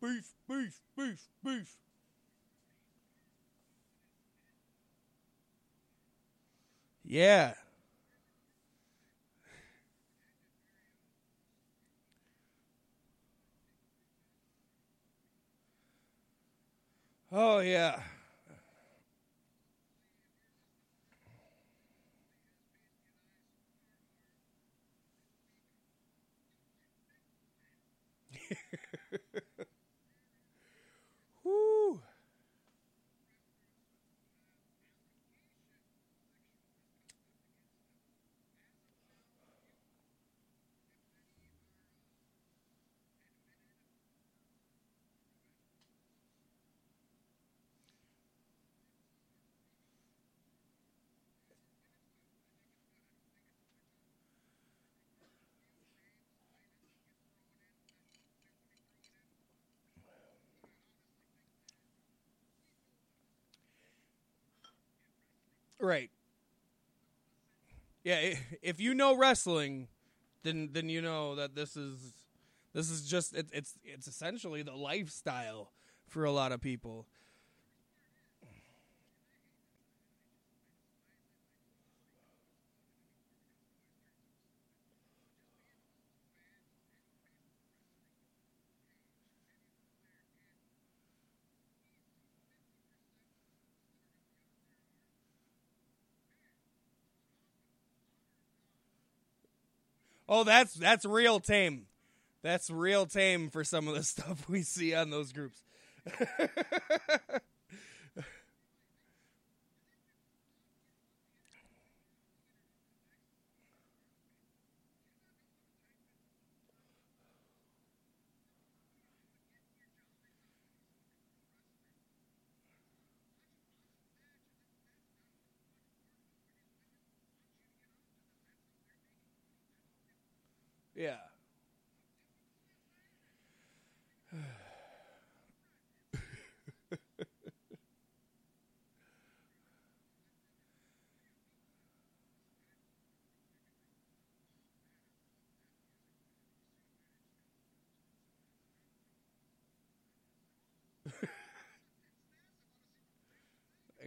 beef, beef, beef, beef. Yeah. Oh yeah. Woo. Right. Yeah, if you know wrestling, then then you know that this is this is just it, it's it's essentially the lifestyle for a lot of people. Oh, that's that's real tame. That's real tame for some of the stuff we see on those groups. Yeah.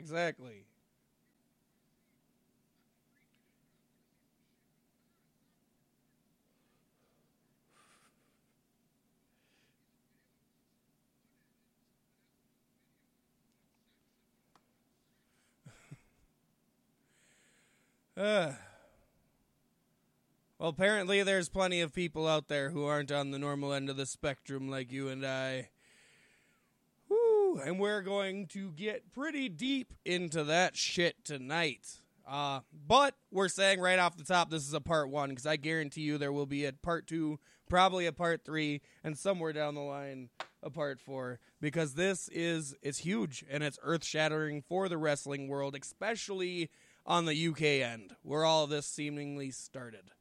Exactly. Uh. Well, apparently there's plenty of people out there who aren't on the normal end of the spectrum like you and I. And we're going to get pretty deep into that shit tonight. Uh, but we're saying right off the top this is a part one because I guarantee you there will be a part two, probably a part three, and somewhere down the line a part four because this is it's huge and it's earth shattering for the wrestling world, especially on the UK end where all this seemingly started.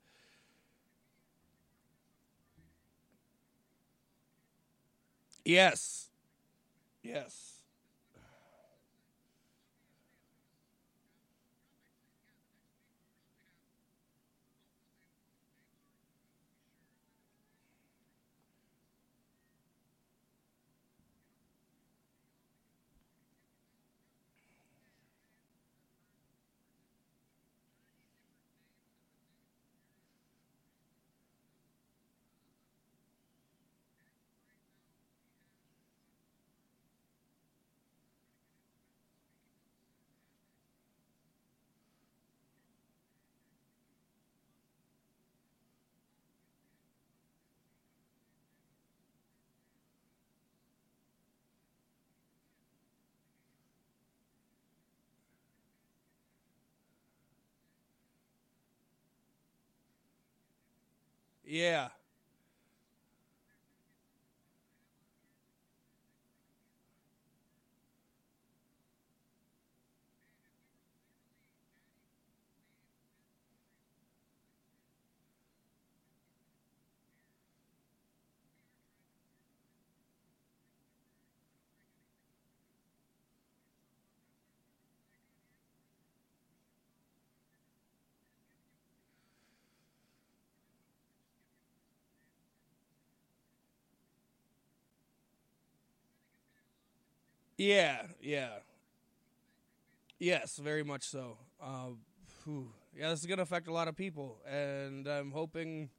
Yes. Yes. Yeah. Yeah, yeah. Yes, very much so. Uh, whew. yeah, this is going to affect a lot of people, and I'm hoping,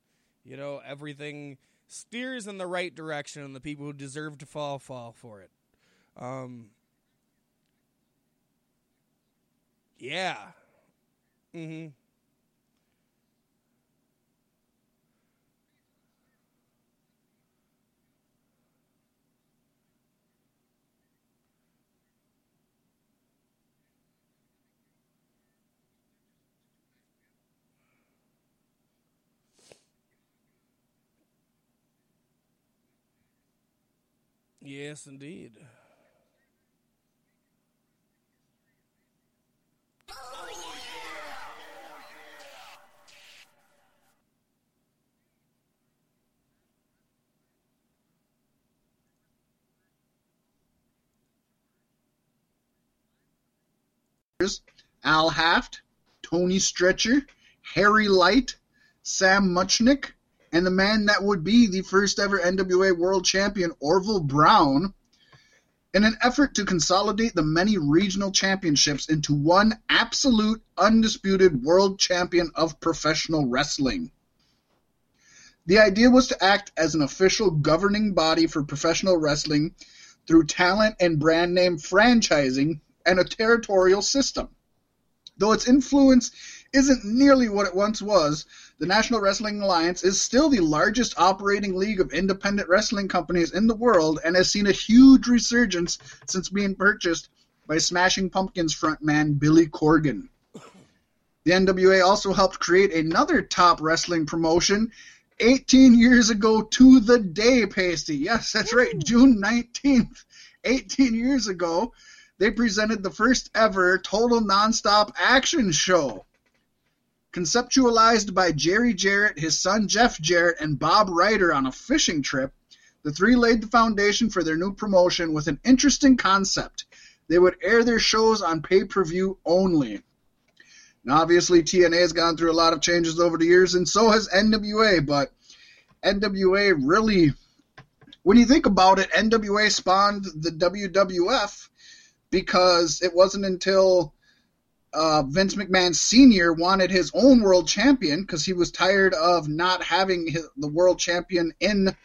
you know, everything steers in the right direction, and the people who deserve to fall fall for it. Um, yeah. Mm-hmm. Yes, indeed. Al Haft, Tony Stecher, Harry Light, Sam Muchnick, and the man that would be the first ever NWA World Champion, Orville Brown, in an effort to consolidate the many regional championships into one absolute, undisputed world champion of professional wrestling. The idea was to act as an official governing body for professional wrestling through talent and brand name franchising and a territorial system. Though its influence isn't nearly what it once was, the National Wrestling Alliance is still the largest operating league of independent wrestling companies in the world and has seen a huge resurgence since being purchased by Smashing Pumpkins frontman Billy Corgan. The NWA also helped create another top wrestling promotion 18 years ago to the day, Pasty. Yes, that's right, June 19th. 18 years ago, they presented the first ever total nonstop action show. Conceptualized by Jerry Jarrett, his son Jeff Jarrett, and Bob Ryder on a fishing trip, the three laid the foundation for their new promotion with an interesting concept. They would air their shows on pay per view only. Now, obviously, TNA has gone through a lot of changes over the years, and so has NWA, but NWA really, when you think about it, NWA spawned the WWF because it wasn't until uh, Vince McMahon Sr. wanted his own world champion because he was tired of not having his, the world champion in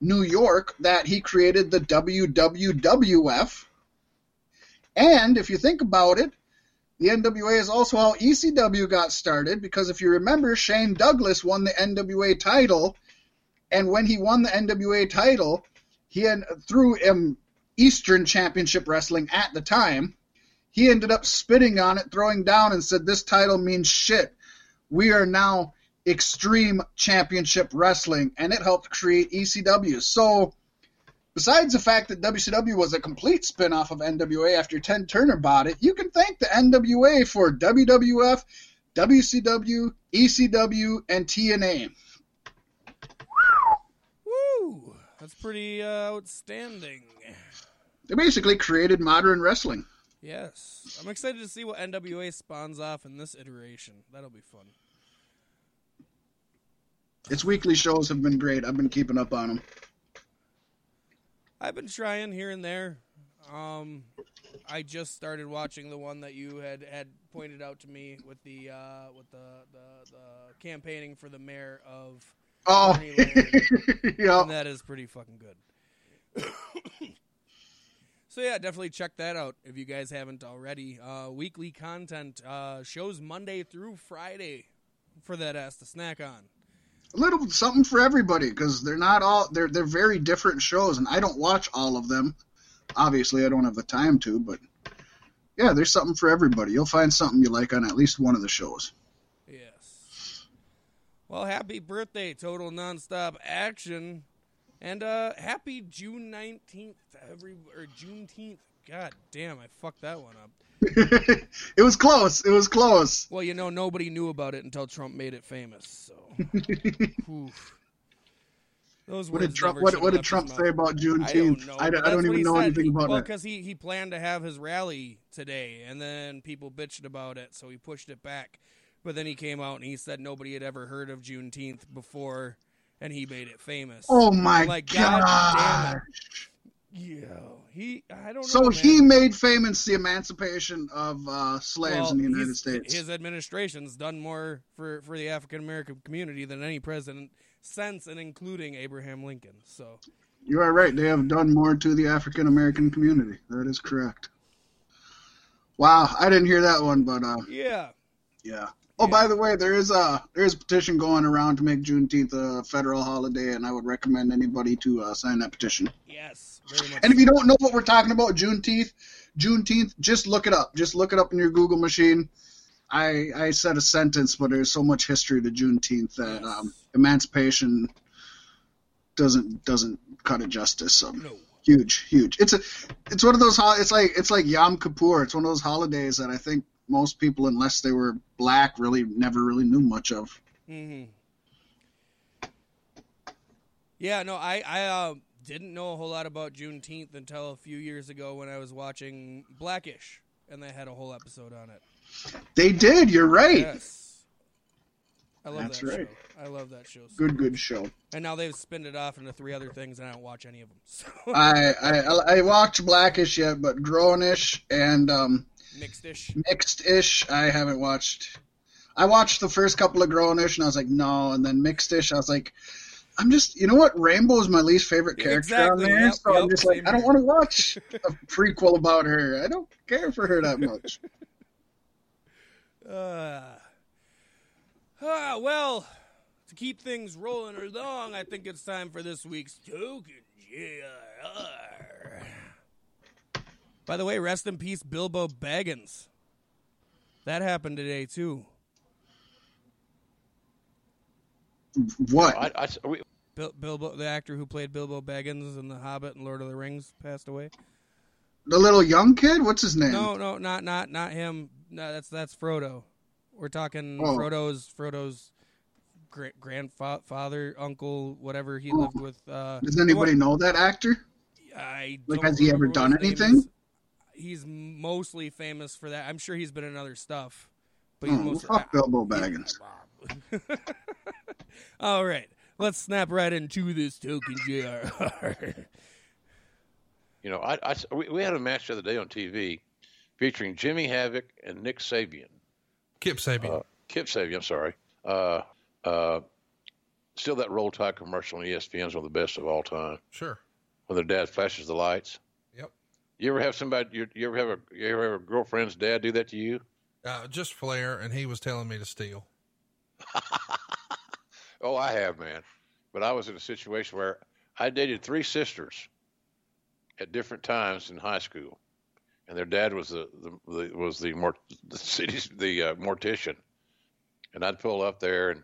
New York that he created the WWWF. And if you think about it, the NWA is also how ECW got started because if you remember, Shane Douglas won the NWA title, and when he won the NWA title, he had through um, Eastern Championship Wrestling at the time he ended up spitting on it, throwing down, and said, This title means shit. We are now Extreme Championship Wrestling, and it helped create ECW. So, besides the fact that WCW was a complete spin off of NWA after Ted Turner bought it, you can thank the NWA for WWF, WCW, ECW, and TNA. Woo! That's pretty uh, outstanding. They basically created modern wrestling. Yes. I'm excited to see what NWA spawns off in this iteration. That'll be fun. Its weekly shows have been great. I've been keeping up on them. I've been trying here and there. Um, I just started watching the one that you had, had pointed out to me with the uh, with the, the, the campaigning for the mayor of Oh, yeah, that is pretty fucking good. So yeah, definitely check that out if you guys haven't already. Uh, weekly content uh, shows Monday through Friday for that ass to snack on. A little something for everybody because they're not all they're they're very different shows, and I don't watch all of them. Obviously, I don't have the time to, but yeah, there's something for everybody. You'll find something you like on at least one of the shows. Yes. Well, happy birthday, Total Nonstop Action. And uh, happy June 19th every or Juneteenth. God damn, I fucked that one up. it was close. It was close. Well, you know, nobody knew about it until Trump made it famous. So, those what did Trump? What, what did Trump say about Juneteenth? I don't, I, I don't even know anything about well, it. Well, because he he planned to have his rally today, and then people bitched about it, so he pushed it back. But then he came out and he said nobody had ever heard of Juneteenth before and he made it famous. Oh my like, god! God Yeah, he. I don't know. So he made famous the emancipation of uh, slaves Well, in the United States. His administration's done more for, for the African American community than any president since and including Abraham Lincoln. So You are right. They have done more to the African American community. That is correct. Wow, I didn't hear that one, but uh, yeah, yeah. Oh, Yeah. by the way, there is a there is a petition going around to make Juneteenth a federal holiday, and I would recommend anybody to uh, sign that petition. yes, very much. And if you don't know what we're talking about, Juneteenth, Juneteenth, just look it up. Just look it up in your Google machine. I I said a sentence, but there's so much history to Juneteenth that um, emancipation doesn't doesn't cut it justice. So no, huge, huge. It's a it's one of those it's like it's like Yom Kippur. It's one of those holidays that I think most people, unless they were black, really never really knew much of. hmm Yeah, no, I I uh, didn't know a whole lot about Juneteenth until a few years ago when I was watching Blackish, and they had a whole episode on it. They did. You're right. Yes, I love That's that right. show. I love that show. so Good, good show. And now they've spinned it off into three other things, and I don't watch any of them. So I, I I watched Blackish yet, but Grownish and um, mixed ish. I haven't watched. I watched the first couple of Grownish and I was like, no, and then Mixed Ish I was like, I'm just, you know what? Rainbow is my least favorite character Exactly, on there, yep, so I'm yep, just like, same I don't want to watch a prequel about her. I don't care for her that much. Uh, ah, well, to keep things rolling along, I think it's time for this week's token JR. By the way, rest in peace, Bilbo Baggins. That happened today too. What? I, I, we, Bil- Bilbo, the actor who played Bilbo Baggins in The Hobbit and Lord of the Rings, passed away. the little young kid? What's his name? No, no, not not not him. No, that's that's Frodo. We're talking Oh. Frodo's Frodo's great grandfather, uncle, whatever he Oh. lived with. Uh, Does anybody know that actor? I Like, has he ever done anything? He's mostly famous for that. I'm sure he's been in other stuff, but he's Oh, well, mostly. fuck Bilbo Baggins. All right, let's snap right into this token, Jr. you know, I, I, we, we had a match the other day on TV featuring Jimmy Havoc and Nick Sabian. Kip Sabian. Uh, Kip Sabian, I'm sorry. Uh, uh, still, that Roll Tide commercial on ESPN is one of the best of all time. sure. When their dad flashes the lights. Yep. You ever have somebody? You, you ever have a? You ever have a girlfriend's dad do that to you? Uh, just Flair, and he was telling me to steal. Oh, I have, man. But I was in a situation where I dated three sisters at different times in high school, and their dad was the, the, the was the mort the city's the uh, mortician, and I'd pull up there and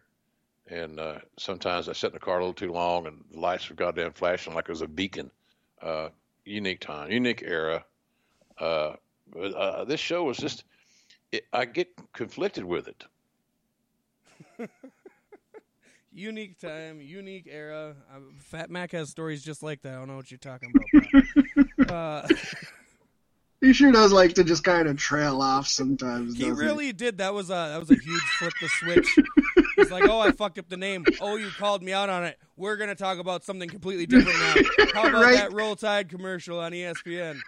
and uh, sometimes I sat in the car a little too long and the lights were goddamn flashing like it was a beacon. Uh, unique time, unique era. Uh, uh, this show was just it, I get conflicted with it. unique time, unique era. Uh, Fat Mac has stories just like that. I don't know what you're talking about. He sure does like to just kind of trail off sometimes. he really did. That was a that was a huge flip the switch. It's like, oh, I fucked up the name. Oh, you called me out on it. We're gonna talk about something completely different now. How about Right. that Roll Tide commercial on ESPN?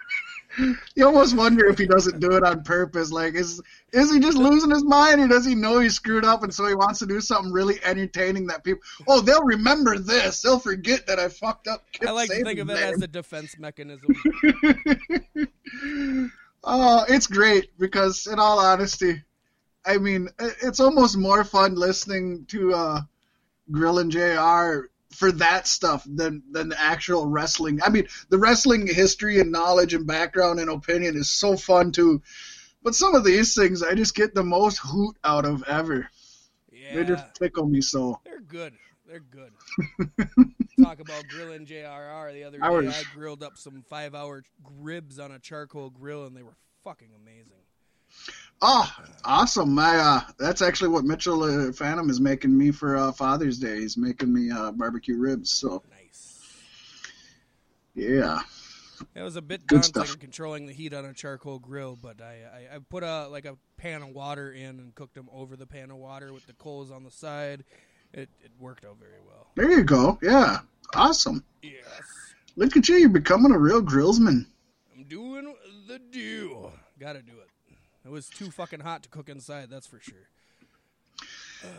You almost wonder if he doesn't do it on purpose. Like, is is he just losing his mind, or does he know he screwed up, and so he wants to do something really entertaining that people? Oh, they'll remember this. They'll forget that I fucked up. I like to think of it Sabian's as a defense mechanism. oh, it's great because, in all honesty, I mean, it's almost more fun listening to uh, Grill and Jr. for that stuff than than the actual wrestling. I mean, the wrestling history and knowledge and background and opinion is so fun too. But some of these things, I just get the most hoot out of ever. They just tickle me so. they're good. They're good. Talk about grilling JR the other day. I I, grilled up some five-hour ribs on a charcoal grill, and they were fucking amazing. Oh, awesome! My uh, that's actually what Mitchell uh, Phantom is making me for uh, Father's Day. He's making me uh, barbecue ribs. So Nice. yeah, It was a bit Good daunting stuff. controlling the heat on a charcoal grill, but I, I, I put a like a pan of water in and cooked them over the pan of water with the coals on the side. It, it worked out very well. there you go. Yeah, awesome. Yes. Look at you, you're becoming a real grillsman. I'm doing the do. Gotta do it. It was too fucking hot to cook inside, that's for sure.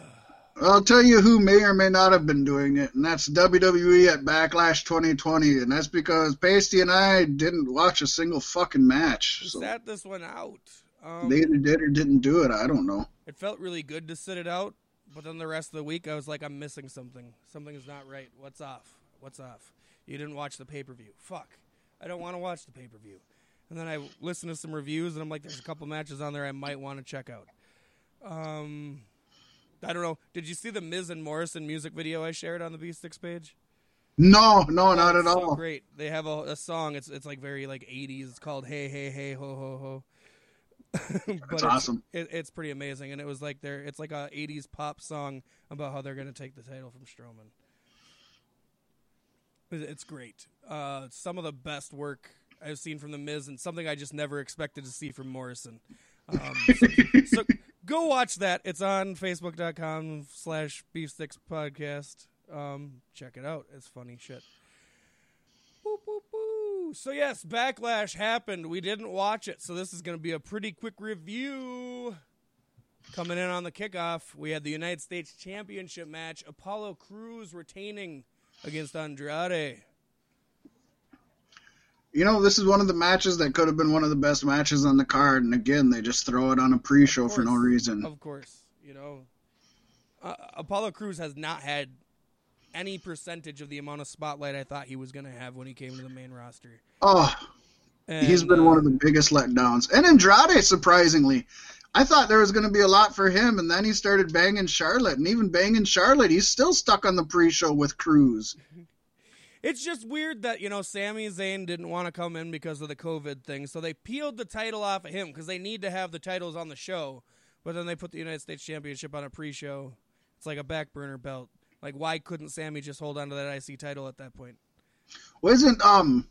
I'll tell you who may or may not have been doing it, and that's WWE at Backlash 2020, and that's because Pasty and I didn't watch a single fucking match. So sat this one out. Um, they either did or didn't do it. I don't know. it felt really good to sit it out, but then the rest of the week I was like, I'm missing something. Something's not right. What's off? What's off? You didn't watch the pay per view. Fuck. I don't want to watch the pay per view. And then I listened to some reviews, and I'm like, there's a couple matches on there I might want to check out. Um, I don't know. Did you see the Miz and Morrison music video I shared on the Beefsticks page? No, no, not at so all. great. They have a, a song. It's it's like very like 80s. It's called Hey Hey Hey Ho Ho Ho. but That's it's, awesome. It, it's pretty amazing, and it was like their it's like a 80s pop song about how they're gonna take the title from Strowman. It's great. Uh, some of the best work I've seen from the Miz, and something I just never expected to see from Morrison. Um, so, so go watch that. It's on Facebook.com slash Beefsticks Podcast. Um, check it out. It's funny shit. Boop, boop, boo. So yes, Backlash happened. We didn't watch it, so this is going to be a pretty quick review. Coming in on the kickoff, we had the United States Championship match. Apollo Crews retaining against Andrade. You know, this is one of the matches that could have been one of the best matches on the card, and again, they just throw it on a pre-show for no reason. Of course, you know, uh, Apollo Crews has not had any percentage of the amount of spotlight I thought he was going to have when he came to the main roster. Oh, And, he's been uh, one of the biggest letdowns. And Andrade, surprisingly, I thought there was going to be a lot for him, and then he started banging Charlotte, and even banging Charlotte, he's still stuck on the pre-show with Crews. It's just weird that you know Sami Zayn didn't want to come in because of the COVID thing, so they peeled the title off of him because they need to have the titles on the show. But then they put the United States Championship on a pre-show. It's like a back burner belt. Like, why couldn't Sami just hold on to that IC title at that point? Wasn't um,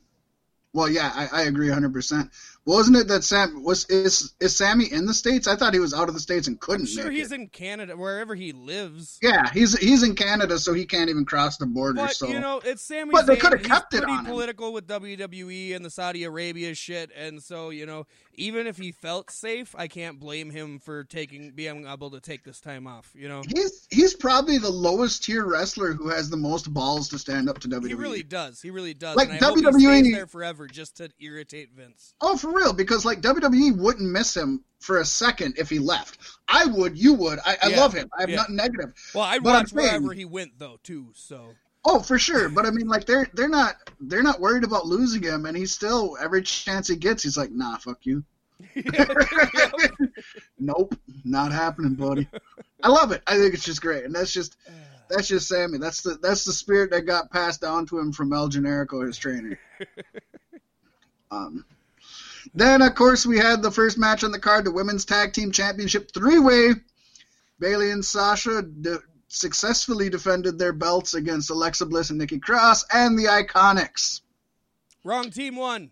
well, yeah, I, I agree 100. percent Wasn't it that Sam was is is Sami in the states? I thought he was out of the states and couldn't. Sure, make he's it. in Canada, wherever he lives. Yeah, he's he's in Canada, so he can't even cross the border. But so you know, it's Sami. But they coulda kept it on him. political with WWE and the Saudi Arabia shit, and so you know, even if he felt safe, I can't blame him for taking being able to take this time off. You know, he's he's probably the lowest tier wrestler who has the most balls to stand up to WWE. he really does. He really does. Like and I hope he WWE stays there forever just to irritate Vince. Oh, for real? Because like WWE wouldn't miss him for a second if he left. I would. You would. I, I Yeah, love him. I have yeah. nothing negative. Well, I'd But I'm watch saying- wherever he went though, too. So Oh, for sure. But I mean, like they're they're not they're not worried about losing him, and he's still every chance he gets, he's like, nah, fuck you. Nope, not happening, buddy. I love it. I think it's just great, and that's just that's just Sami. That's the that's the spirit that got passed down to him from El Generico, his trainer. um, then of course we had the first match on the card, the women's tag team championship three way. Bayley and Sasha de- successfully defended their belts against Alexa Bliss and Nikki Cross and the Iconics. wrong team won.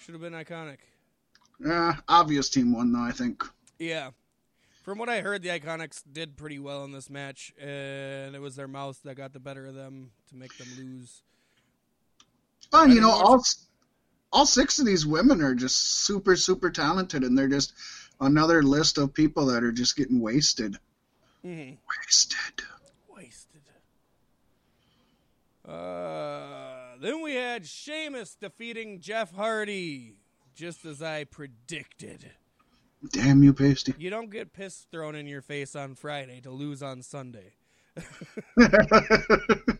Should have been iconic. Yeah, obvious team won though, I think. Yeah. From what I heard, the Iconics did pretty well in this match, and it was their mouth that got the better of them to make them lose. Well, you know, all all six of these women are just super, super talented, and they're just another list of people that are just getting wasted. Mm-hmm. Wasted. Wasted. Uh, then we had Sheamus defeating Jeff Hardy, just as I predicted. Damn you, Pasty. You don't get piss thrown in your face on Friday to lose on Sunday.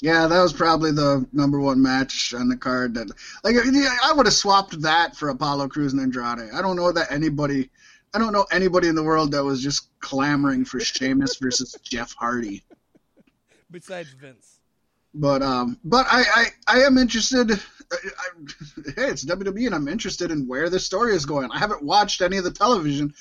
yeah, that was probably the number one match on the card. That like, I would have swapped that for Apollo Crews and Andrade. I don't know that anybody. I don't know anybody in the world that was just clamoring for Sheamus versus Jeff Hardy. Besides Vince. But um, but I I, I am interested. I, I, hey, it's WWE, and I'm interested in where this story is going. I haven't watched any of the television,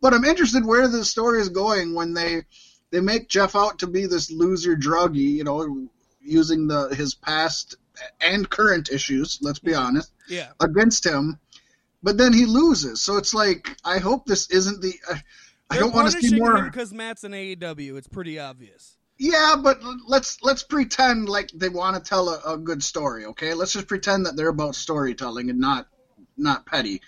but I'm interested where the story is going when they they make Jeff out to be this loser druggie, you know, using the his past and current issues. Let's be mm-hmm. honest Yeah. against him. But then he loses, so it's like I hope this isn't the. Uh, I, I don't want to see more. because Matt's in AEW. It's pretty obvious. Yeah, but let's let's pretend like they want to tell a, a good story, okay? Let's just pretend that they're about storytelling and not not petty.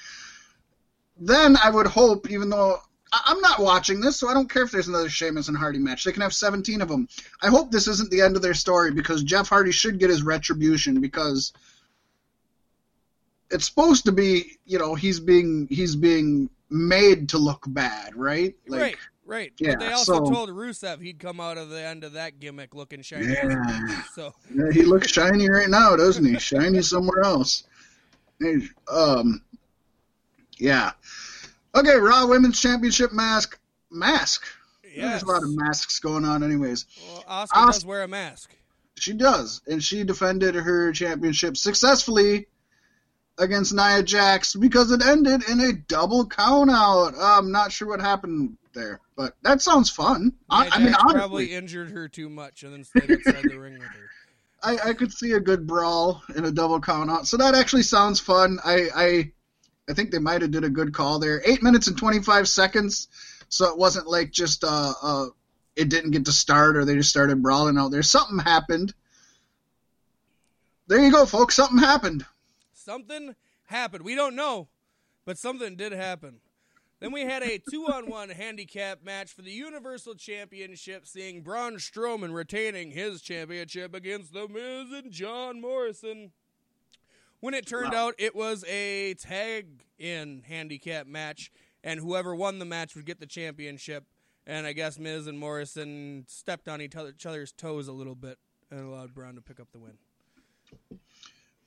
Then I would hope, even though I'm not watching this, so I don't care if there's another Sheamus and Hardy match. They can have 17 of them. I hope this isn't the end of their story because Jeff Hardy should get his retribution because it's supposed to be, you know, he's being he's being made to look bad, right? Like, right, right. yeah, but they also so- told Rusev he'd come out of the end of that gimmick looking shiny. Yeah. So Yeah, he looks shiny right now, doesn't he? shiny somewhere else. Um, yeah. Okay, Raw Women's Championship mask. Mask. yeah, There's a lot of masks going on, anyways. well, Asuka Os- does wear a mask. She does, and she defended her championship successfully against Nia Jax because it ended in a double countout. I'm not sure what happened there, but that sounds fun. I, I mean, honestly, probably injured her too much and then stayed outside the ring with her. I, I could see a good brawl in a double count out. So that actually sounds fun. I I, I think they might have did a good call there. Eight minutes and twenty five seconds. So it wasn't like just uh uh it didn't get to start or they just started brawling out there. Something happened. There you go, folks. Something happened. Something happened. We don't know, but something did happen. Then we had a two on one handicap match for the Universal Championship, seeing Braun Strowman retaining his championship against The Miz and John Morrison. When it turned out it was a tag in handicap match, and whoever won the match would get the championship. And I guess Miz and Morrison stepped on each other- each other's toes a little bit and allowed Braun to pick up the win.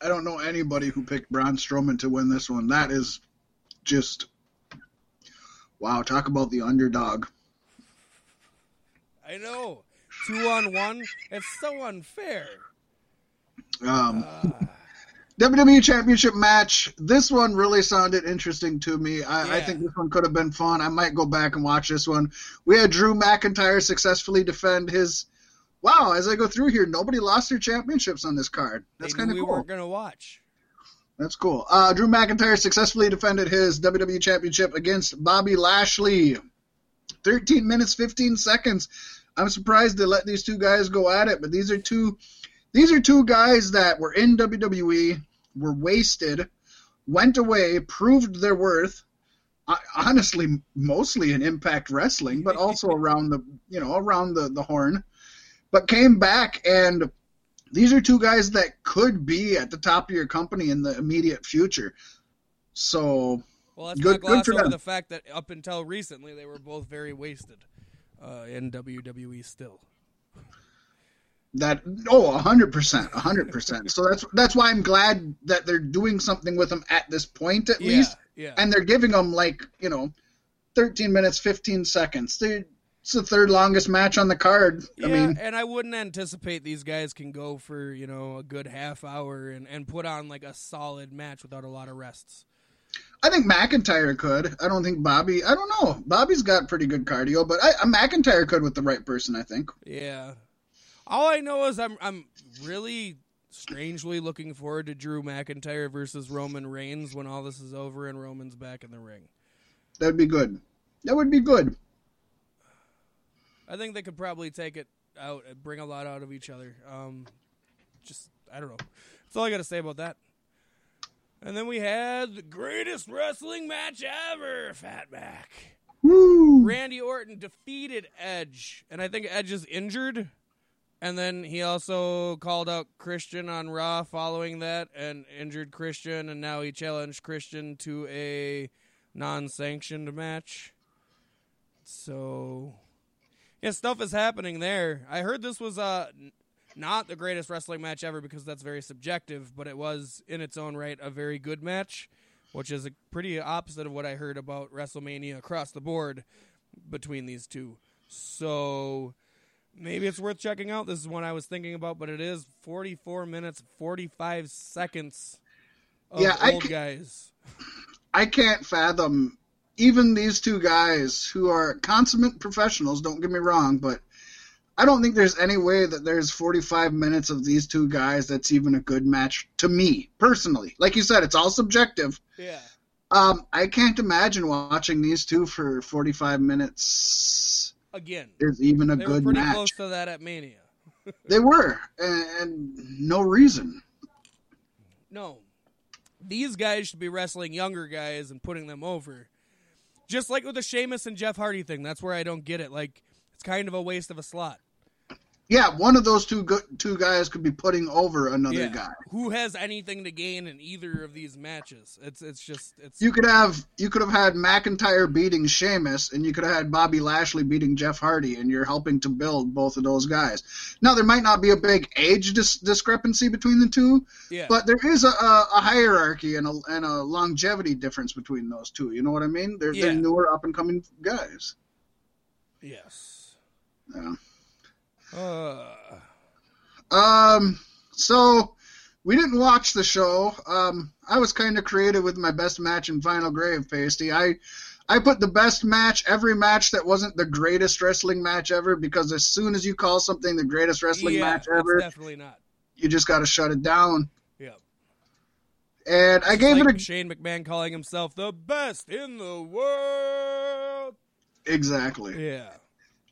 I don't know anybody who picked Braun Strowman to win this one. That is just wow. Talk about the underdog. I know. Two on one. It's so unfair. Um, Uh, WWE Championship match. This one really sounded interesting to me. I, I think this one could have been fun. I might go back and watch this one. We had Drew McIntyre successfully defend his. Wow, as I go through here, nobody lost their championships on this card. That's kind of we cool. weren't gonna watch. That's cool. Uh, Drew McIntyre successfully defended his WWE Championship against Bobby Lashley. 13 minutes 15 seconds. I'm surprised they let these two guys go at it, but these are two these are two guys that were in WWE, were wasted, went away, proved their worth. uh, Honestly, mostly in Impact Wrestling, but also around the you know around the the horn, but came back and these are two guys that could be at the top of your company in the immediate future. So Well, let's Good- not good gloss for over them. the fact that up until recently they were both very wasted uh, in WWE still. That oh, a hundred percent, a hundred percent. So that's that's why I'm glad that they're doing something with them at this point at yeah, least, yeah. and they're giving them like you know, 13 minutes 15 seconds. They, it's the third longest match on the card. yeah, I mean, and I wouldn't anticipate these guys can go for you know a good half hour and, and put on like a solid match without a lot of rests. I think McIntyre could. I don't think Bobby. I don't know. Bobby's got pretty good cardio, but I, uh, McIntyre could with the right person. I think. Yeah. All I know is I'm I'm really strangely looking forward to Drew McIntyre versus Roman Reigns when all this is over and Roman's back in the ring. That'd be good. That would be good. I think they could probably take it out and bring a lot out of each other. Um, just I don't know. That's all I got to say about that. And then we had the greatest wrestling match ever, Fatback. Woo! Randy Orton defeated Edge, and I think Edge is injured. And then he also called out Christian on Raw following that and injured Christian, and now he challenged Christian to a non sanctioned match. So, yeah, stuff is happening there. I heard this was uh, not the greatest wrestling match ever because that's very subjective, but it was in its own right a very good match, which is a pretty opposite of what I heard about WrestleMania across the board between these two. So maybe it's worth checking out. This is one I was thinking about, but it is 44 minutes 45 seconds of Yeah, I old ca- guys. I can't fathom even these two guys who are consummate professionals. Don't get me wrong, but I don't think there's any way that there's 45 minutes of these two guys that's even a good match to me personally. Like you said, it's all subjective. Yeah. Um, I can't imagine watching these two for 45 minutes. Again. is even a They were good pretty match. close to that at Mania. They were, and, and no reason. No. These guys should be wrestling younger guys and putting them over. Just like with the Sheamus and Jeff Hardy thing. That's where I don't get it. Like, it's kind of a waste of a slot. Yeah, one of those two two guys could be putting over another guy. Who has anything to gain in either of these matches? It's it's just it's You could have you could have had McIntyre beating Sheamus, and you could have had Bobby Lashley beating Jeff Hardy, and you're helping to build both of those guys. Now there might not be a big age dis- discrepancy between the two, yeah. but there is a, a, a hierarchy and a, and a longevity difference between those two. You know what I mean? They're, Yeah. they're newer up and coming guys. yes. Yeah. Uh, Um, so we didn't watch the show. Um, I was kind of creative with my best match in Final Grave, Pasty. I I put the best match every match that wasn't the greatest wrestling match ever because as soon as you call something the greatest wrestling yeah, match ever, definitely not. you just got to shut it down. Yeah. And I It's gave like it a Shane McMahon calling himself the best in the world. exactly. Yeah.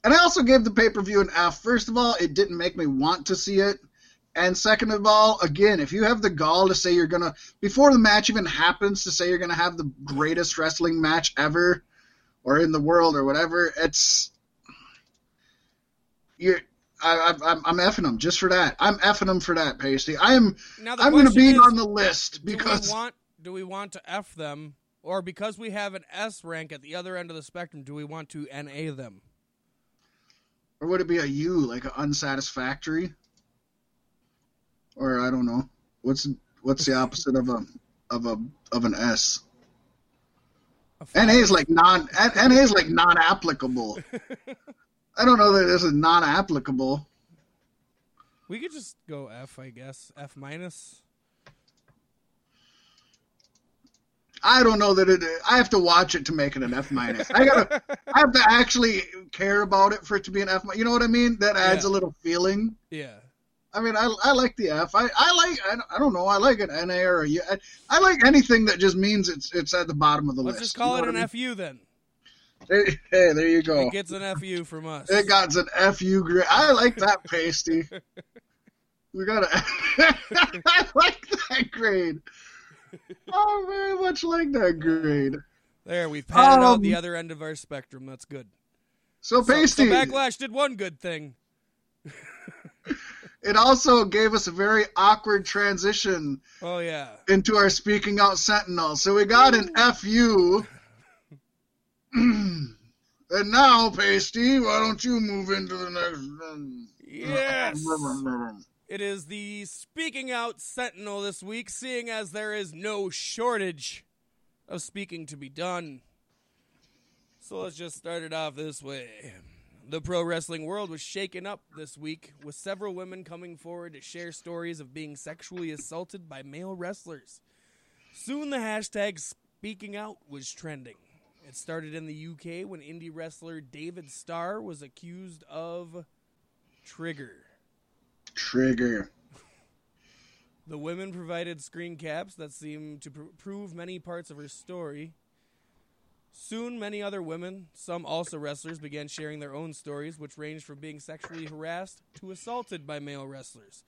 And I also gave the pay per view an F. First of all, it didn't make me want to see it. And second of all, again, if you have the gall to say you're gonna before the match even happens to say you're gonna have the greatest wrestling match ever, or in the world or whatever, it's you're. I, I, I'm, I'm effing them just for that. I'm effing them for that, Pasty. I am. Now I'm going to be is, on the list do because we want do we want to F them or because we have an S rank at the other end of the spectrum, do we want to NA them? Or would it be a U like an unsatisfactory? Or I don't know. What's what's the opposite of a of a of an S? A NA is like non NA is like non applicable. I don't know that this is non applicable. We could just go F, I guess. F minus. I don't know that it. I have to watch it to make it an F minus. I gotta. I have to actually care about it for it to be an F. You know what I mean? That adds Yeah. a little feeling. Yeah. I mean, I, I like the F. I, I like. I, don't- I don't know. I like an NA or a U. I, I like anything that just means it's it's at the bottom of the Let's list. just call You it an I FU then. Hey, hey, there you go. It gets an FU from us. It got an FU grade. I like that pasty. We got a. I like that grade. Oh, very much like that grade. there, we've out Um, the other end of our spectrum. That's good. So So, so pasty. Backlash did one good thing. it also gave us a very awkward transition Oh yeah. into our speaking out sentinel. So we got an FU. and now, pasty, why don't you move into the next one? Yes. It is the Speaking Out Sentinel this week, seeing as there is no shortage of speaking to be done. So let's just start it off this way. The pro wrestling world was shaken up this week, with several women coming forward to share stories of being sexually assaulted by male wrestlers. Soon the hashtag Speaking Out was trending. It started in the UK when indie wrestler David Starr was accused of Trigger. Trigger. The women provided screen caps that seemed to pr- prove many parts of her story. Soon, many other women, some also wrestlers, began sharing their own stories, which ranged from being sexually harassed to assaulted by male wrestlers.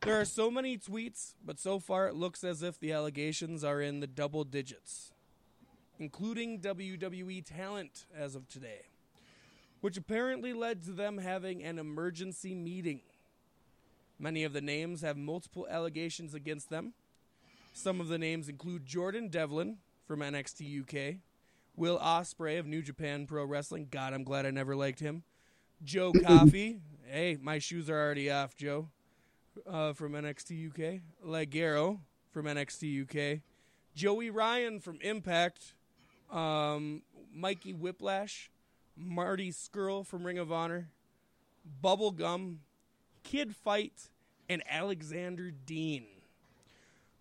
There are so many tweets, but so far it looks as if the allegations are in the double digits, including WWE talent as of today, which apparently led to them having an emergency meeting. Many of the names have multiple allegations against them. Some of the names include Jordan Devlin from NXT UK, Will Ospreay of New Japan Pro Wrestling. God, I'm glad I never liked him. Joe Coffey. hey, my shoes are already off, Joe. Uh, from NXT UK. Ligero from NXT UK. Joey Ryan from Impact. Um, Mikey Whiplash. Marty Scurll from Ring of Honor. Bubblegum. Kid Fight, and Alexander Dean.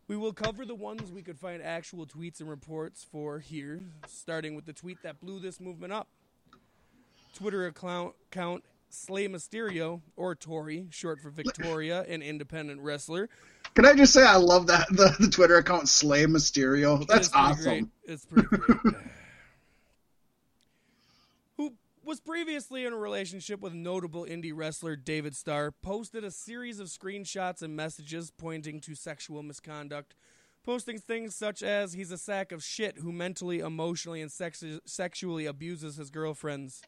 We will cover the ones we could find actual tweets and reports for here, starting with the tweet that blew this movement up. Twitter account, account Slay Mysterio, or Tori, short for Victoria, an independent wrestler. Can I just say I love that the, the Twitter account Slay Mysterio. That's awesome. Great. It's pretty great. Was previously in a relationship with notable indie wrestler David Starr, posted a series of screenshots and messages pointing to sexual misconduct, posting things such as he's a sack of shit who mentally, emotionally, and sex- sexually abuses his girlfriends.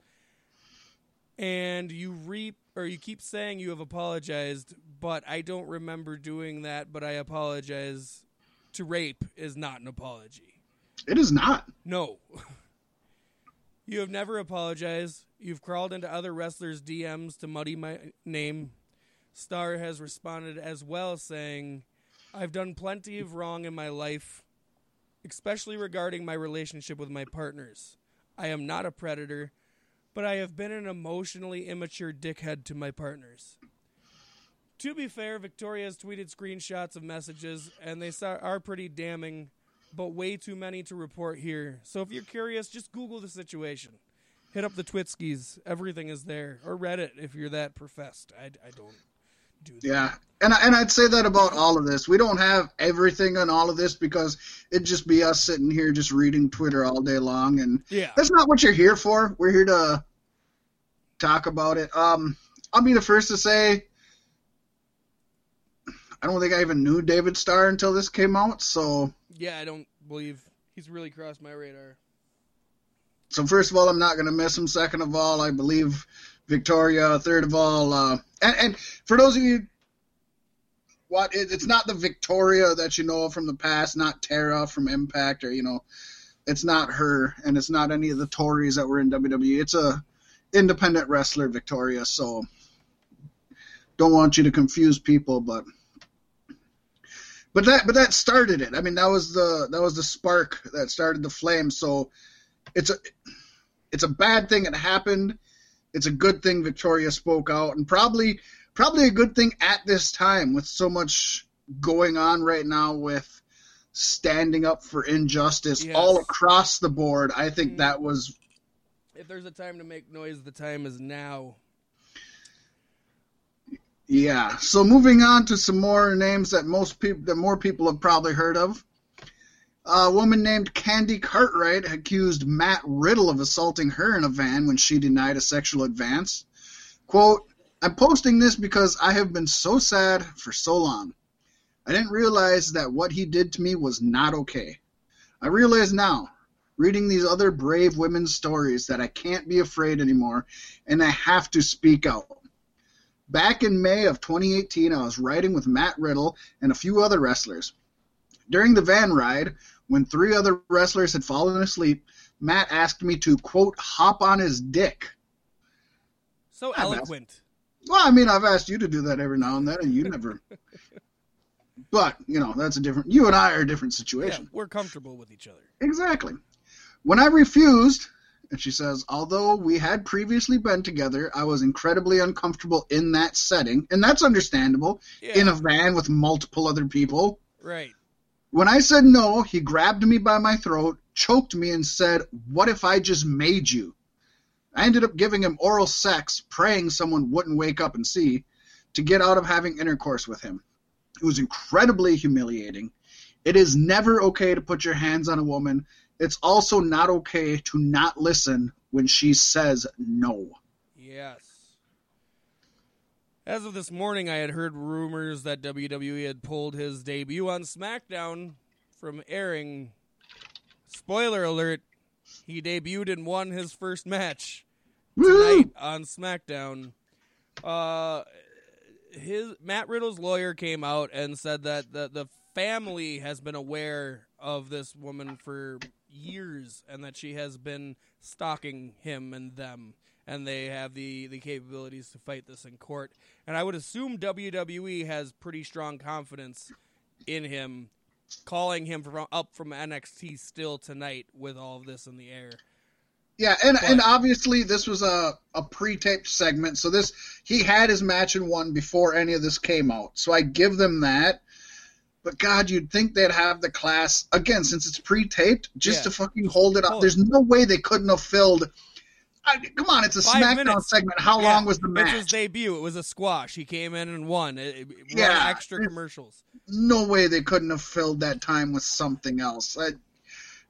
And you reap or you keep saying you have apologized, but I don't remember doing that, but I apologize. To rape is not an apology. It is not. No. You have never apologized. You've crawled into other wrestlers' DMs to muddy my name. Star has responded as well, saying, I've done plenty of wrong in my life, especially regarding my relationship with my partners. I am not a predator, but I have been an emotionally immature dickhead to my partners. To be fair, Victoria has tweeted screenshots of messages, and they are pretty damning but way too many to report here. So if you're curious, just Google the situation. Hit up the Twitskis. Everything is there. Or Reddit if you're that professed. I, I don't do that. Yeah. And, and I'd say that about all of this. We don't have everything on all of this because it'd just be us sitting here just reading Twitter all day long. And yeah. that's not what you're here for. We're here to talk about it. Um, I'll be the first to say I don't think I even knew David Starr until this came out, so yeah, I don't believe he's really crossed my radar. So first of all, I'm not going to miss him. Second of all, I believe Victoria. Third of all, uh, and, and for those of you, what it, it's not the Victoria that you know from the past, not Tara from Impact, or you know, it's not her, and it's not any of the Tories that were in WWE. It's a independent wrestler, Victoria. So don't want you to confuse people, but but that but that started it. I mean, that was the that was the spark that started the flame. So it's a it's a bad thing it happened. It's a good thing Victoria spoke out, and probably probably a good thing at this time with so much going on right now with standing up for injustice yes. all across the board. I think mm. that was. If there's a time to make noise, the time is now. Yeah. So moving on to some more names that most people, that more people have probably heard of. A woman named Candy Cartwright accused Matt Riddle of assaulting her in a van when she denied a sexual advance. Quote, I'm posting this because I have been so sad for so long. I didn't realize that what he did to me was not okay. I realize now, reading these other brave women's stories, that I can't be afraid anymore and I have to speak out. Back in May of 2018, I was riding with Matt Riddle and a few other wrestlers. During the van ride, when three other wrestlers had fallen asleep, Matt asked me to, quote, hop on his dick. So I've eloquent. Asked, well, I mean, I've asked you to do that every now and then, and you never. but, you know, that's a different. You and I are a different situation. Yeah, we're comfortable with each other. Exactly. When I refused, and she says, although we had previously been together, I was incredibly uncomfortable in that setting. And that's understandable yeah. in a van with multiple other people. Right. When I said no, he grabbed me by my throat, choked me, and said, What if I just made you? I ended up giving him oral sex, praying someone wouldn't wake up and see, to get out of having intercourse with him. It was incredibly humiliating. It is never okay to put your hands on a woman, it's also not okay to not listen when she says no. Yes. As of this morning, I had heard rumors that WWE had pulled his debut on SmackDown from airing. Spoiler alert, he debuted and won his first match tonight Woo! on SmackDown. Uh, his Matt Riddle's lawyer came out and said that the the family has been aware of this woman for years and that she has been stalking him and them and they have the, the capabilities to fight this in court. And I would assume WWE has pretty strong confidence in him, calling him from up from NXT still tonight with all of this in the air. Yeah, and but, and obviously this was a a pre-taped segment, so this he had his match and won before any of this came out. So I give them that. But God, you'd think they'd have the class again since it's pre-taped, just yeah. to fucking hold it up. There's no way they couldn't have filled. I, come on, it's a Five SmackDown minutes. segment. How yeah. long was the match? It's his debut. It was a squash. He came in and won. It, it yeah, extra commercials. No way they couldn't have filled that time with something else. I,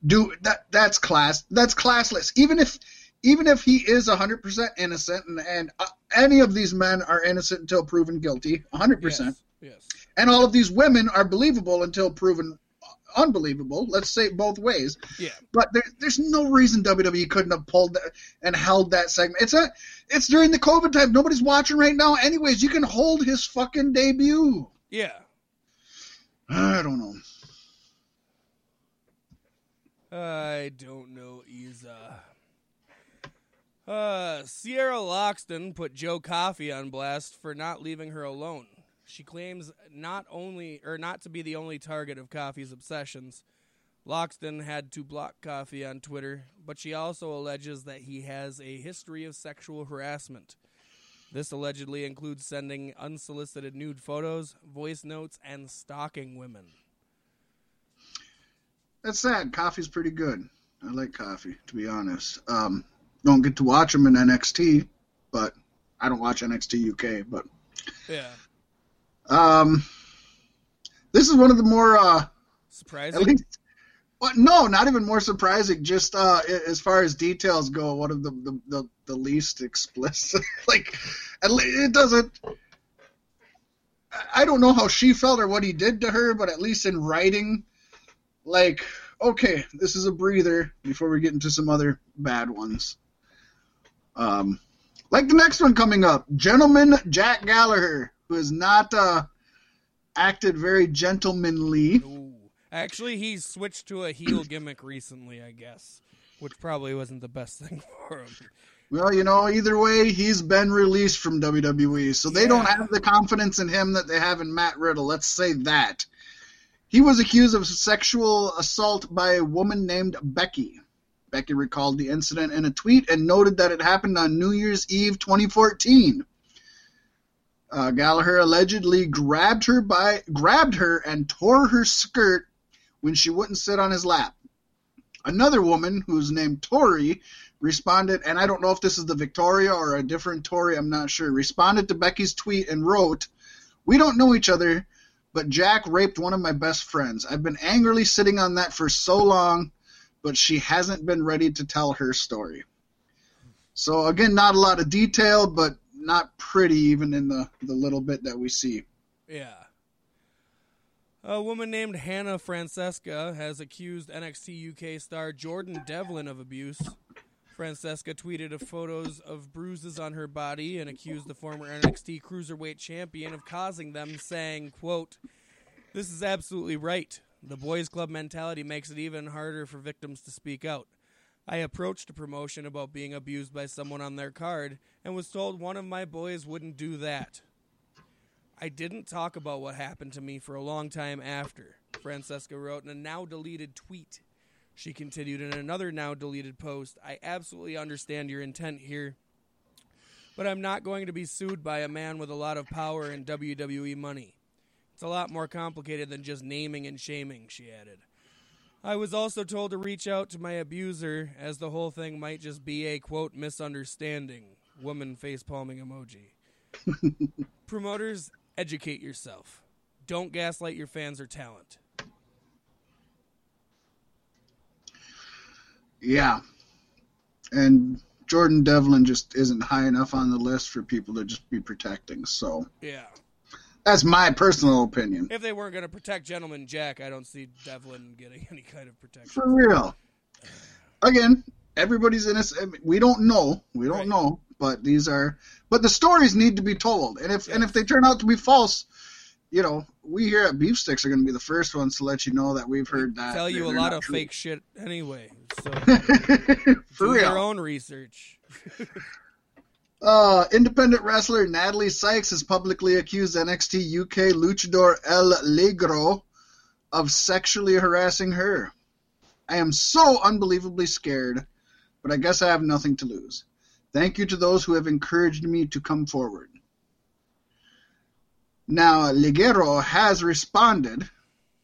do that. That's class. That's classless. Even if even if he is 100% innocent, and, and uh, any of these men are innocent until proven guilty, 100%, Yes. Yes. And all of these women are believable until proven unbelievable. Let's say it both ways. Yeah. But there, there's no reason WWE couldn't have pulled that and held that segment. It's a, it's during the COVID time. Nobody's watching right now. Anyways, you can hold his fucking debut. Yeah. I don't know. I don't know, Isa. Uh, Sierra Loxton put Joe Coffey on blast for not leaving her alone. She claims not only or not to be the only target of Coffey's obsessions. Loxton had to block Coffey on Twitter, but she also alleges that he has a history of sexual harassment. This allegedly includes sending unsolicited nude photos, voice notes, and stalking women. That's sad. Coffey's pretty good. I like Coffey, to be honest. Um, don't get to watch him in NXT, but I don't watch NXT UK. But Yeah. Um, this is one of the more uh, Surprising. at least. Well, no, not even more surprising. Just uh, as far as details go, one of the the, the, the least explicit. like, at le- it doesn't. I don't know how she felt or what he did to her, but at least in writing, like, okay, this is a breather before we get into some other bad ones. Um, like the next one coming up, gentleman Jack Gallagher, who has not uh, acted very gentlemanly. Ooh. Actually, he switched to a heel gimmick recently, I guess, which probably wasn't the best thing for him. Well, you know, either way, he's been released from WWE, so they don't have the confidence in him that they have in Matt Riddle. Let's say that. He was accused of sexual assault by a woman named Becky. Becky recalled the incident in a tweet and noted that it happened on New Year's Eve 2014. Uh, Gallagher allegedly grabbed her by grabbed her and tore her skirt when she wouldn't sit on his lap. Another woman, who's named Tori, responded, and I don't know if this is the Victoria or a different Tori, I'm not sure, responded to Becky's tweet and wrote, We don't know each other, but Jack raped one of my best friends. I've been angrily sitting on that for so long, but she hasn't been ready to tell her story. So, again, not a lot of detail, but not pretty even in the, the little bit that we see. Yeah. A woman named Hannah Francesca has accused NXT UK star Jordan Devlin of abuse. Francesca tweeted of photos of bruises on her body and accused the former NXT Cruiserweight champion of causing them, saying, quote, This is absolutely right. The boys club mentality makes it even harder for victims to speak out. I approached a promotion about being abused by someone on their card and was told one of my boys wouldn't do that. I didn't talk about what happened to me for a long time after, Francesca wrote in a now deleted tweet. She continued in another now deleted post I absolutely understand your intent here, but I'm not going to be sued by a man with a lot of power and WWE money. It's a lot more complicated than just naming and shaming, she added. I was also told to reach out to my abuser, as the whole thing might just be a quote misunderstanding. Woman face palming emoji. Promoters, educate yourself. Don't gaslight your fans or talent. Yeah. And Jordan Devlin just isn't high enough on the list for people to just be protecting. So Yeah. That's my personal opinion. If they weren't going to protect Gentleman Jack, I don't see Devlin getting any kind of protection. For real. Again, everybody's innocent. We don't know. We don't Right. know. But these are. But the stories need to be told. And if and if they turn out to be false, you know, we here at Beef Sticks are going to be the first ones to let you know that we've heard that. Tell you a lot of true. fake shit anyway. So For do real. your own research. Uh, independent wrestler Natalie Sykes has publicly accused NXT UK luchador El Ligero of sexually harassing her. I am so unbelievably scared, but I guess I have nothing to lose. Thank you to those who have encouraged me to come forward. Now, Ligero has responded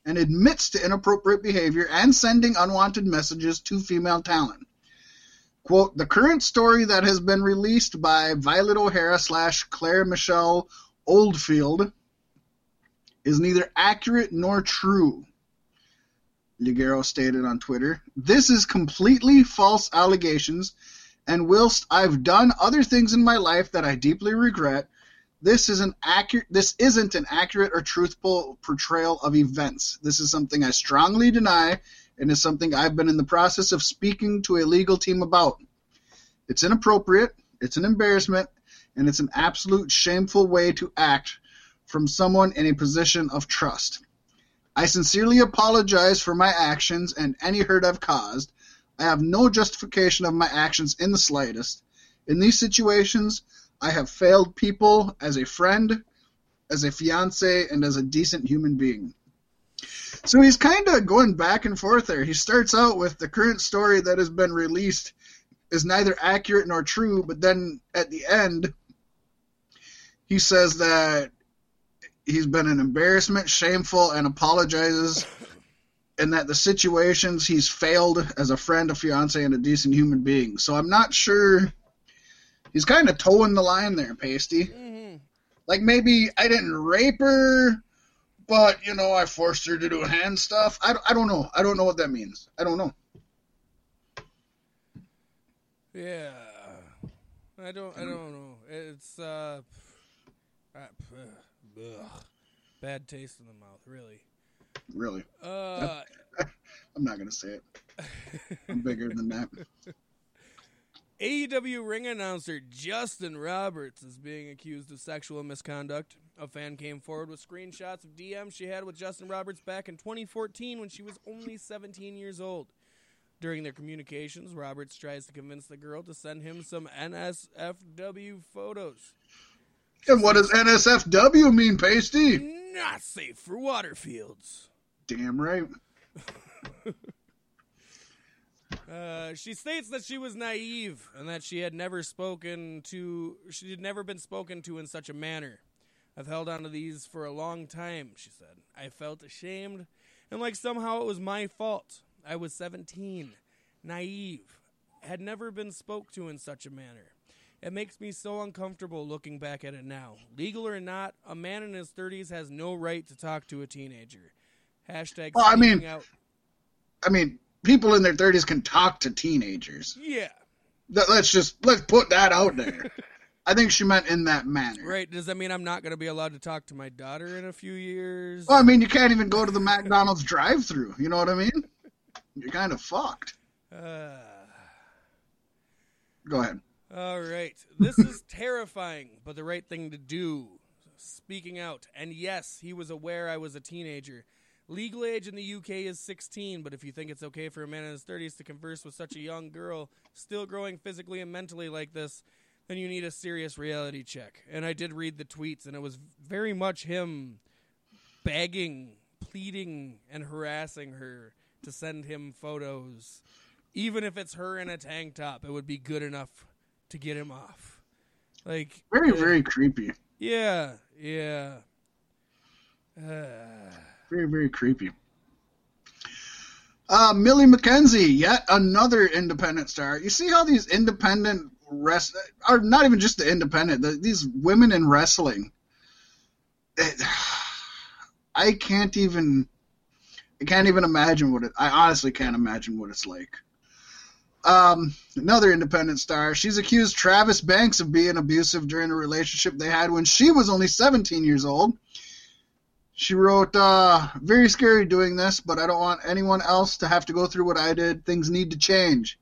and admits to inappropriate behavior and sending unwanted messages to female talent. Quote, the current story that has been released by Violet O'Hara slash Claire Michelle Oldfield is neither accurate nor true, Ligero stated on Twitter. This is completely false allegations, And whilst I've done other things in my life that I deeply regret, this is an accurate this isn't an accurate or truthful portrayal of events. This is something I strongly deny and is something I've been in the process of speaking to a legal team about. It's inappropriate, it's an embarrassment, and it's an absolute shameful way to act from someone in a position of trust. I sincerely apologize for my actions and any hurt I've caused. I have no justification of my actions in the slightest. In these situations, I have failed people as a friend, as a fiance, and as a decent human being. So he's kind of going back and forth there. He starts out with the current story that has been released is neither accurate nor true, but then at the end, he says that he's been an embarrassment, shameful, and apologizes, and that the situations he's failed as a friend, a fiance, and a decent human being. So I'm not sure. He's kind of towing the line there, Pasty. Mm-hmm. Like maybe I didn't rape her, but you know I forced her to do hand stuff. I, I don't know. I don't know what that means. I don't know. Yeah. I don't. I don't know. It's uh, bad taste in the mouth. Really. Really, Uh, I'm not gonna say it. I'm bigger than that. AEW ring announcer Justin Roberts is being accused of sexual misconduct. A fan came forward with screenshots of DMs she had with Justin Roberts back in 2014 when she was only 17 years old. During their communications, Roberts tries to convince the girl to send him some NSFW photos. And what does NSFW mean, Pasty? Not safe for Waterfields. Damn right. Uh, she states that she was naive and that she had never spoken to, she had never been spoken to in such a manner. I've held on to these for a long time, she said. I felt ashamed and like somehow it was my fault. I was 17, naive, had never been spoke to in such a manner. It makes me so uncomfortable looking back at it now. Legal or not, a man in his 30s has no right to talk to a teenager. Hashtag Well, I mean- out. I mean, people in their 30s can talk to teenagers. Yeah. Let's just let's put that out there. I think she meant in that manner. Right. Does that mean I'm not going to be allowed to talk to my daughter in a few years? Well, I mean, you can't even go to the McDonald's drive-through. You know what I mean? You're kind of fucked. Uh, Go ahead. all right. This is terrifying, but the right thing to do. Speaking out. And yes, he was aware I was a teenager. Legal age in the UK is 16, but if you think it's okay for a man in his 30s to converse with such a young girl, still growing physically and mentally like this, then you need a serious reality check. And I did read the tweets, and it was very much him begging, pleading, and harassing her to send him photos. Even if it's her in a tank top, it would be good enough to get him off. Like Very, uh, very creepy. yeah, yeah. Uh, Very, very creepy. Uh, Millie McKenzie, yet another independent star. You see how these independent rest are not even just the independent. The, these women in wrestling. it- I can't even. I can't even imagine what it. I honestly can't imagine what it's like. Um, another independent star. She's accused Travis Banks of being abusive during a relationship they had when she was only 17 years old. She wrote, uh, very scary doing this, but I don't want anyone else to have to go through what I did. Things need to change.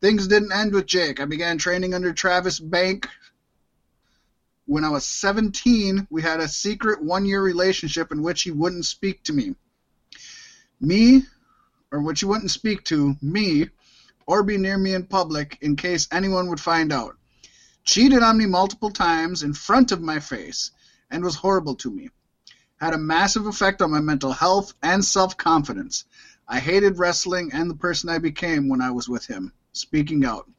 Things didn't end with Jake. I began training under Travis Bank. When I was 17, we had a secret one year relationship in which he wouldn't speak to me. Me, or which he wouldn't speak to me, or be near me in public in case anyone would find out. Cheated on me multiple times in front of my face and was horrible to me had a massive effect on my mental health and self confidence. I hated wrestling and the person I became when I was with him. Speaking out.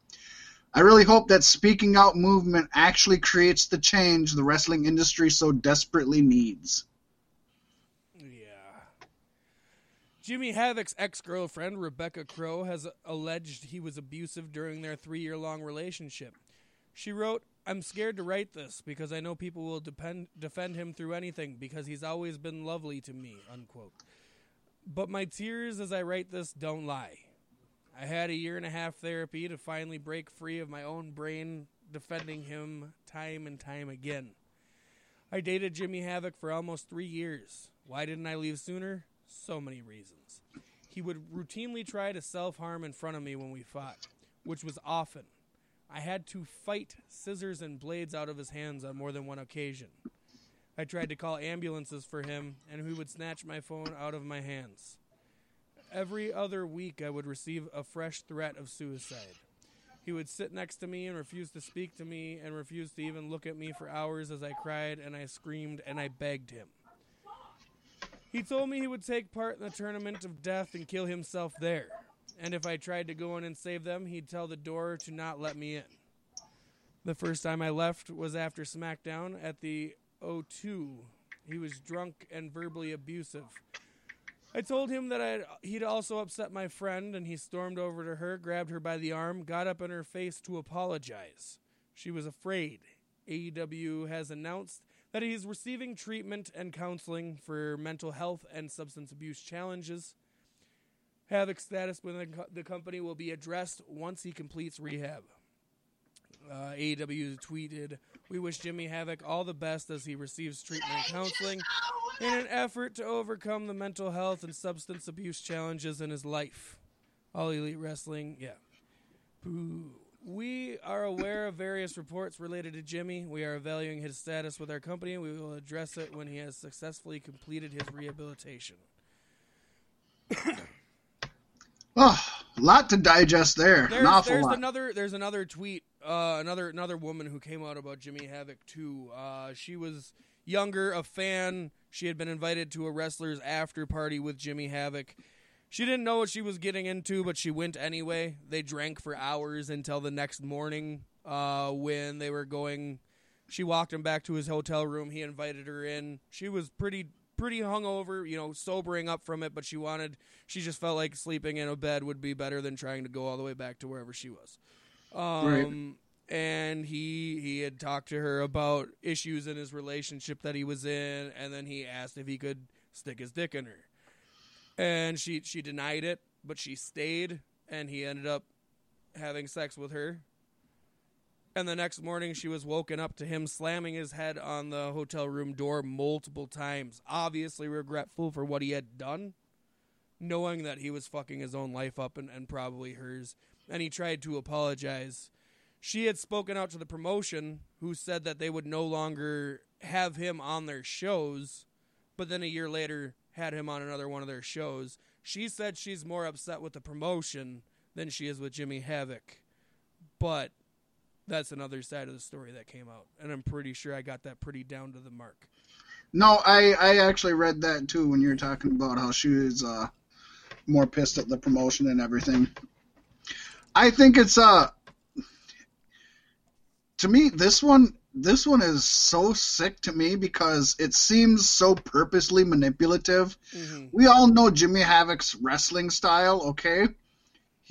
I really hope that speaking out movement actually creates the change the wrestling industry so desperately needs. Yeah. Jimmy Havoc's ex girlfriend, Rebecca Crow, has alleged he was abusive during their three year long relationship. She wrote, I'm scared to write this because I know people will depend, defend him through anything because he's always been lovely to me. Unquote. But my tears as I write this don't lie. I had a year and a half therapy to finally break free of my own brain defending him time and time again. I dated Jimmy Havoc for almost three years. Why didn't I leave sooner? So many reasons. He would routinely try to self harm in front of me when we fought, which was often. I had to fight scissors and blades out of his hands on more than one occasion. I tried to call ambulances for him, and he would snatch my phone out of my hands. Every other week, I would receive a fresh threat of suicide. He would sit next to me and refuse to speak to me and refuse to even look at me for hours as I cried and I screamed and I begged him. He told me he would take part in the tournament of death and kill himself there. And if I tried to go in and save them, he'd tell the door to not let me in. The first time I left was after SmackDown at the O2. He was drunk and verbally abusive. I told him that I'd, he'd also upset my friend, and he stormed over to her, grabbed her by the arm, got up in her face to apologize. She was afraid. AEW has announced that he's receiving treatment and counseling for mental health and substance abuse challenges. Havoc's status within the company will be addressed once he completes rehab. Uh, AEW tweeted, We wish Jimmy Havoc all the best as he receives treatment and counseling in an effort to overcome the mental health and substance abuse challenges in his life. All Elite Wrestling, yeah. Boo. We are aware of various reports related to Jimmy. We are evaluating his status with our company. We will address it when he has successfully completed his rehabilitation. Oh, a lot to digest there. An There's, awful there's lot. another there's another tweet uh, another another woman who came out about Jimmy Havoc too. Uh, she was younger, a fan. She had been invited to a wrestler's after party with Jimmy Havoc. She didn't know what she was getting into, but she went anyway. They drank for hours until the next morning uh, when they were going. She walked him back to his hotel room. He invited her in. She was pretty pretty hungover, you know, sobering up from it, but she wanted she just felt like sleeping in a bed would be better than trying to go all the way back to wherever she was. Um and he he had talked to her about issues in his relationship that he was in and then he asked if he could stick his dick in her. And she she denied it, but she stayed and he ended up having sex with her. And the next morning, she was woken up to him slamming his head on the hotel room door multiple times, obviously regretful for what he had done, knowing that he was fucking his own life up and, and probably hers. And he tried to apologize. She had spoken out to the promotion, who said that they would no longer have him on their shows, but then a year later had him on another one of their shows. She said she's more upset with the promotion than she is with Jimmy Havoc. But that's another side of the story that came out, and I'm pretty sure I got that pretty down to the mark. No, I I actually read that too when you were talking about how she was uh, more pissed at the promotion and everything. I think it's uh to me this one this one is so sick to me because it seems so purposely manipulative. Mm-hmm. We all know Jimmy Havoc's wrestling style, okay?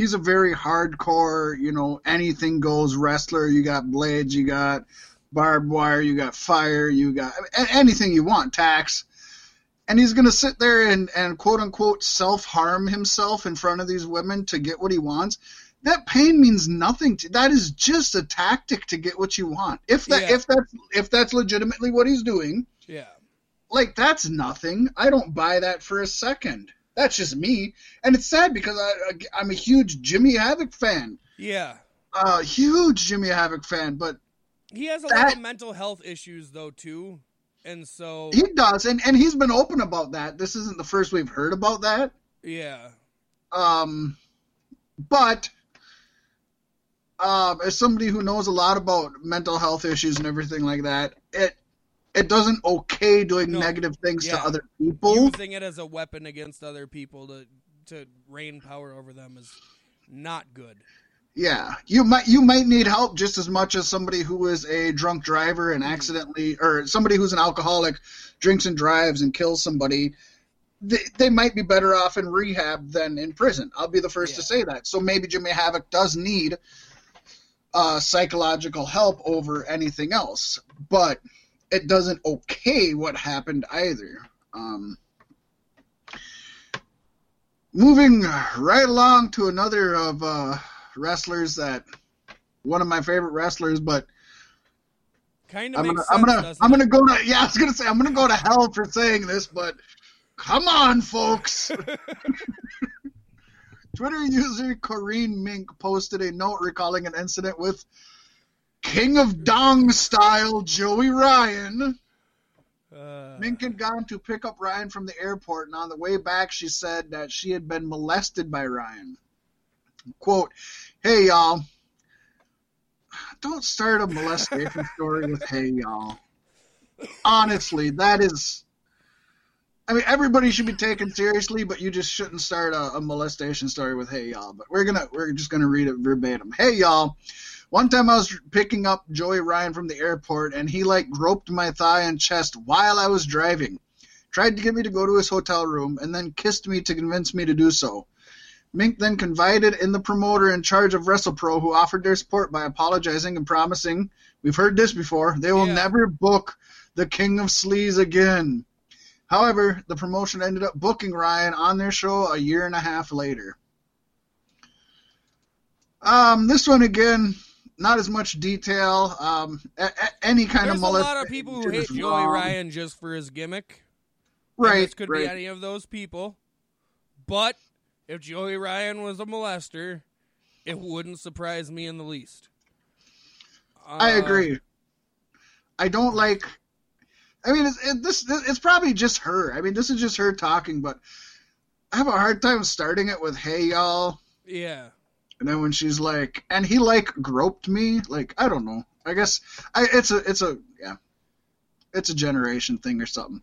He's a very hardcore, you know, anything goes wrestler. You got blades, you got barbed wire, you got fire, you got anything you want, tax. And he's going to sit there and, and quote unquote self harm himself in front of these women to get what he wants. That pain means nothing to that is just a tactic to get what you want. If that Yeah. if that's if that's legitimately what he's doing, Yeah. like that's nothing. I don't buy that for a second. That's just me, and it's sad because I, I'm a huge Jimmy Havoc fan, Yeah. a huge Jimmy Havoc fan. But He has a lot of mental health issues though too. And so he does, and and he's been open about that. This isn't the first we've heard about that. yeah. Um, but um, as somebody who knows a lot about mental health issues and everything like that, it it doesn't okay doing No. negative things Yeah. to other people. Using it as a weapon against other people to to reign power over them is not good. Yeah, you might you might need help just as much as somebody who is a drunk driver Mm-hmm. and accidentally, or somebody who's an alcoholic, drinks and drives and kills somebody. They, they might be better off in rehab than in prison. I'll be the first to say that. So maybe Jimmy Havoc does need uh, psychological help over anything else, but it doesn't okay what happened either. Um, moving right along to another of uh, wrestlers that one of my favorite wrestlers, but Kind of I'm gonna, sense. I'm gonna, I'm gonna go to, yeah, I was gonna say, I'm gonna go to hell for saying this, but come on, folks. Twitter user Corrine Mink posted a note recalling an incident with King of Dong style Joey Ryan. Uh, Mink had gone to pick up Ryan from the airport, and on the way back, she said that she had been molested by Ryan. Quote, Hey, y'all. Don't start a molestation story with hey, y'all. Honestly, that is. I mean, everybody should be taken seriously, but you just shouldn't start a, a molestation story with "Hey y'all." But we're gonna we're just gonna read it verbatim. Hey y'all, one time I was picking up Joey Ryan from the airport, and he like groped my thigh and chest while I was driving. Tried to get me to go to his hotel room, and then kissed me to convince me to do so. Mink then confided in the promoter in charge of WrestlePro, who offered their support by apologizing and promising, "We've heard this before. They will Yeah. never book the King of Sleaze again." However, the promotion ended up booking Ryan on their show a year and a half later. Um, this one again, not as much detail. Um, a- a- any kind There's of a lot of people who hate Joey wrong. Ryan just for his gimmick. and Right, this could right. be any of those people. But if Joey Ryan was a molester, it wouldn't surprise me in the least. I Uh, agree. I don't like. I mean, it's, it, this it's probably just her. I mean, this is just her talking, but I have a hard time starting it with "Hey y'all," Yeah. And then when she's like, "And he like groped me," like I don't know. I guess I it's a it's a yeah, it's a generation thing or something.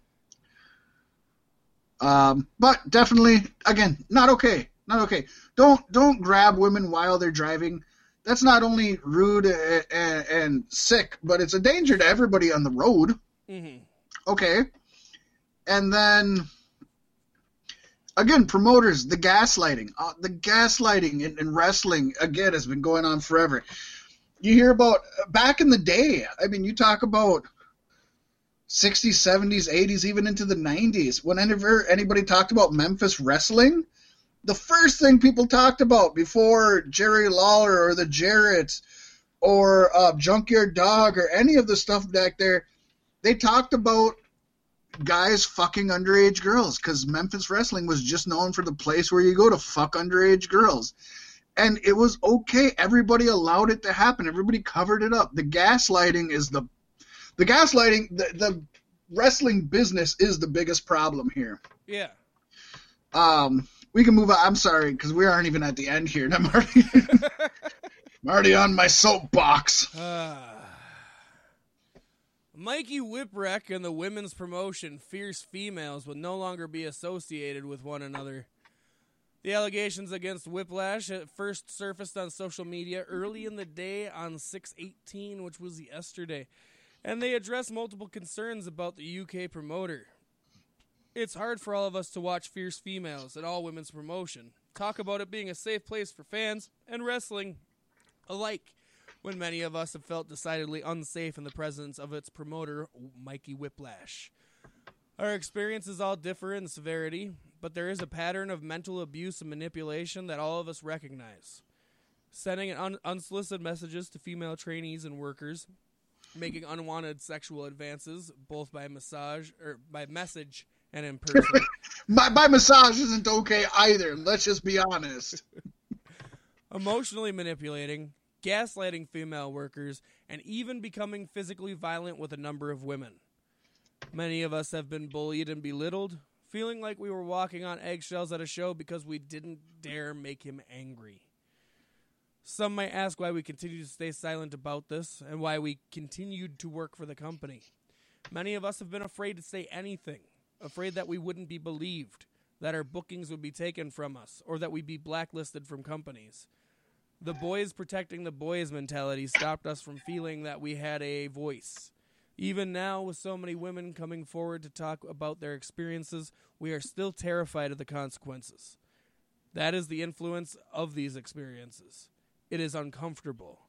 Um, but definitely, again, not okay. Not okay. Don't don't grab women while they're driving. That's not only rude and, and, and sick, but it's a danger to everybody on the road. hmm Okay. And then again, promoters, the gaslighting. Uh, the gaslighting in, in wrestling again has been going on forever. You hear about back in the day. I mean, you talk about 60s, 70s, 80s, even into the 90s. Whenever anybody talked about Memphis wrestling, the first thing people talked about before Jerry Lawler or the Jarretts or uh, Junkyard Dog or any of the stuff back there, they talked about guys fucking underage girls because Memphis wrestling was just known for the place where you go to fuck underage girls. And it was okay. Everybody allowed it to happen. Everybody covered it up. The gaslighting is the the gaslighting the, the wrestling business is the biggest problem here. Yeah. Um we can move on. I'm sorry because we aren't even at the end here. I'm already I'm already on my soapbox. Ah. Mikey Whiplash and the women's promotion Fierce Females will no longer be associated with one another. The allegations against Whiplash first surfaced on social media early in the day on 618, which was yesterday, and they address multiple concerns about the UK promoter. It's hard for all of us to watch Fierce Females and all women's promotion. Talk about it being a safe place for fans and wrestling alike when many of us have felt decidedly unsafe in the presence of its promoter, Mikey Whiplash. Our experiences all differ in severity, but there is a pattern of mental abuse and manipulation that all of us recognize. Sending un- unsolicited messages to female trainees and workers, making unwanted sexual advances, both by massage or by message and in person. My, my massage isn't okay either. Let's just be honest. emotionally manipulating, gaslighting female workers, and even becoming physically violent with a number of women. Many of us have been bullied and belittled, feeling like we were walking on eggshells at a show because we didn't dare make him angry. Some might ask why we continue to stay silent about this and why we continued to work for the company. Many of us have been afraid to say anything, afraid that we wouldn't be believed, that our bookings would be taken from us, or that we'd be blacklisted from companies. The boys protecting the boys mentality stopped us from feeling that we had a voice. Even now, with so many women coming forward to talk about their experiences, we are still terrified of the consequences. That is the influence of these experiences. It is uncomfortable,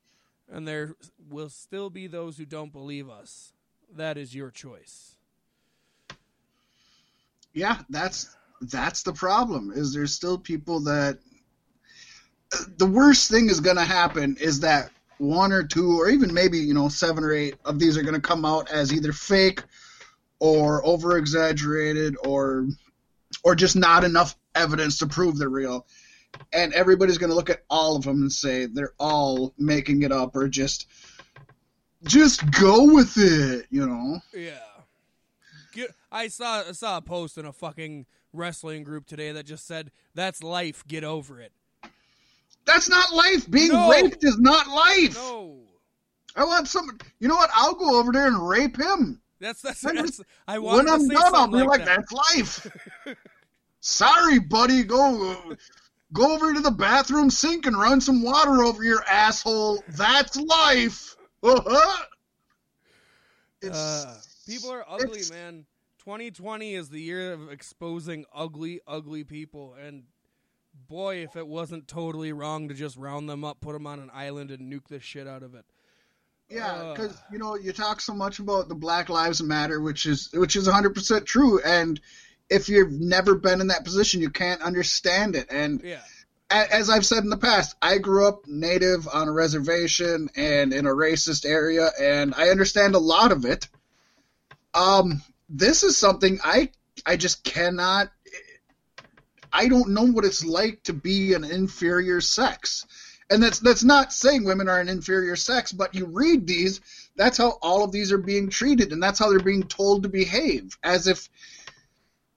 and there will still be those who don't believe us. That is your choice. Yeah, that's that's the problem. Is there's still people that the worst thing is going to happen is that one or two or even maybe you know seven or eight of these are going to come out as either fake or over exaggerated or or just not enough evidence to prove they're real and everybody's going to look at all of them and say they're all making it up or just just go with it you know Yeah. Get, I saw I saw a post in a fucking wrestling group today that just said, "That's life. Get over it." That's not life being No. raped is not life No. i want some you know what i'll go over there and rape him That's that's, When- that's I when to I'm done, I'll be like, like that. "That's life." Sorry, buddy. Go, go over to the bathroom sink and run some water over your asshole. That's life. it's, Uh, people are ugly, man. 2020 is the year of exposing ugly, ugly people, and boy, if it wasn't totally wrong to just round them up, put them on an island, and nuke the shit out of it. Yeah, Uh. because you know you talk so much about the Black Lives Matter, which is which is 100 percent true, and if you've never been in that position, you can't understand it. And Yeah, a- as I've said in the past, I grew up native on a reservation and in a racist area, and I understand a lot of it. Um, this is something I I just cannot. I don't know what it's like to be an inferior sex, and that's that's not saying women are an inferior sex, but you read these, that's how all of these are being treated, and that's how they're being told to behave, as if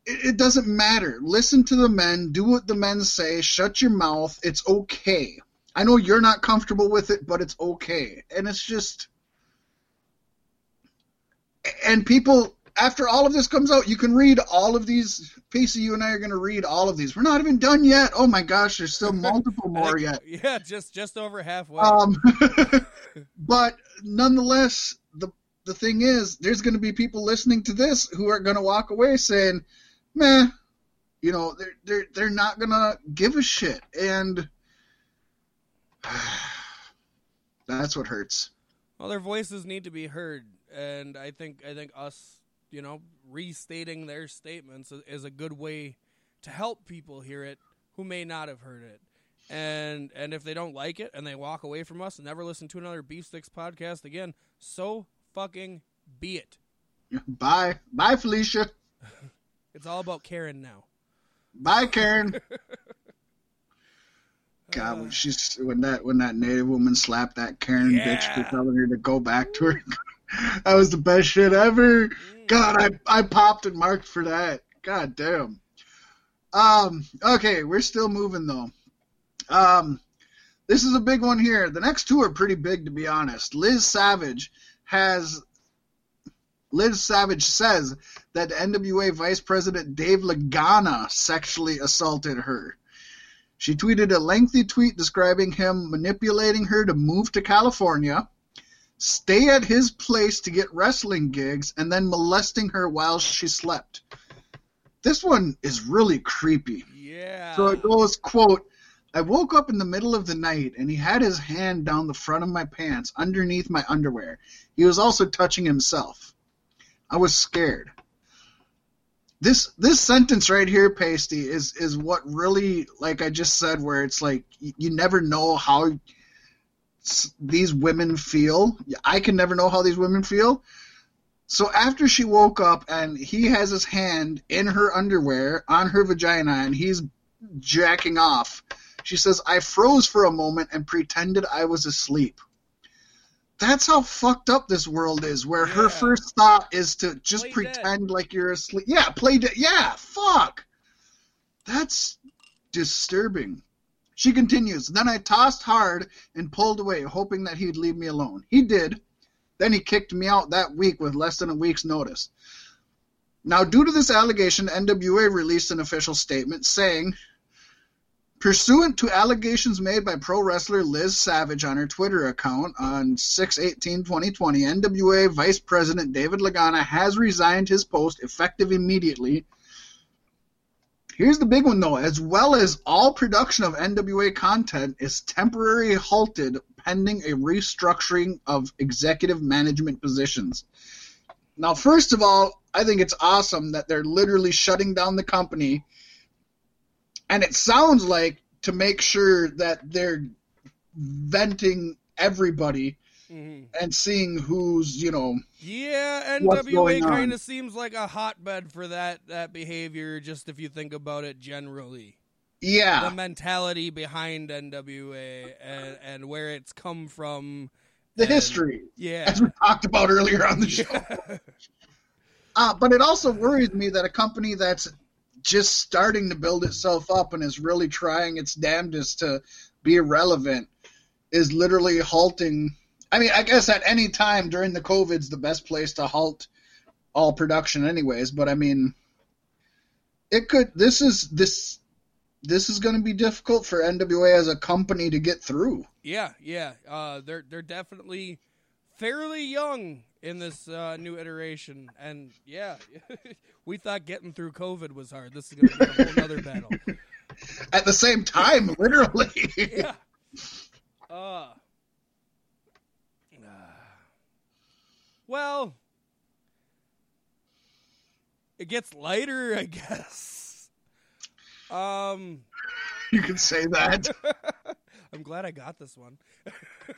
it, doesn't matter. Listen to the men, do what the men say, shut your mouth. It's okay. I know you're not comfortable with it, but it's okay. And it's just. And people, after all of this comes out, you can read all of these. Pacey, you and I are going to read all of these. We're not even done yet. Oh my gosh, there's still multiple more yet. Yeah, just just over halfway. Um, but nonetheless, the the thing is, there's going to be people listening to this who are going to walk away saying, "Meh," you know, they're they're they're not going to give a shit, and that's what hurts. well, their voices need to be heard, and I think I think us, you know, restating their statements is, a good way to help people hear it who may not have heard it. And and if they don't like it and they walk away from us and never listen to another Beef Sticks podcast again, so fucking be it. Bye, bye, Felicia. It's all about Karen now. Bye, Karen. God, when she's when that when that native woman slapped that Karen bitch for telling her to go back to her, that was the best shit ever. God, I I popped and marked for that. God damn. Um. Okay, we're still moving though. Um. This is a big one here. The next two are pretty big, to be honest. Liz Savage has. Liz Savage says that NWA Vice President Dave Lagana sexually assaulted her. She tweeted a lengthy tweet describing him manipulating her to move to California, stay at his place to get wrestling gigs, and then molesting her while she slept. This one is really creepy. yeah. So it goes, quote, I woke up in the middle of the night and he had his hand down the front of my pants underneath my underwear. He was also touching himself. I was scared. This this sentence right here, Pasty, is is what really, like I just said, where it's like y- you never know how these women feel. I can never know how these women feel. So after she woke up and he has his hand in her underwear on her vagina and he's jacking off, she says, I froze for a moment and pretended I was asleep. That's how fucked up this world is, where her first thought is to just Play dead. pretend like you're asleep. Yeah, play dead. Yeah, fuck. That's disturbing. She continues, Then I tossed hard and pulled away, hoping that he'd leave me alone. He did. Then he kicked me out that week with less than a week's notice. Now, due to this allegation, NWA released an official statement saying, Pursuant to allegations made by pro wrestler Liz Savage on her Twitter account on 6-18-2020, NWA Vice President David Lagana has resigned his post effective immediately. Here's the big one though, as well as all production of NWA content is temporarily halted pending a restructuring of executive management positions. Now, first of all, I think it's awesome that they're literally shutting down the company and it sounds like to make sure that they're venting everybody Mhm. and seeing who's you know Yeah, NWA kind of seems like a hotbed for that that behavior. Just if you think about it generally, Yeah, the mentality behind NWA and and where it's come from. the and- history Yeah. as we talked about earlier on the show. Uh, but it also worries me that a company that's just starting to build itself up and is really trying its damnedest to be relevant is literally halting. I mean, I guess at any time during the COVID's the best place to halt all production, anyways. But I mean, it could. This is this. This is going to be difficult for NWA as a company to get through. Yeah, yeah. Uh, they're they're definitely fairly young in this uh, new iteration, and yeah, we thought getting through COVID was hard. This is going to be a whole other battle. At the same time, literally. Yeah. Uh. Well, it gets lighter, I guess. Um, you can say that. I'm glad I got this one.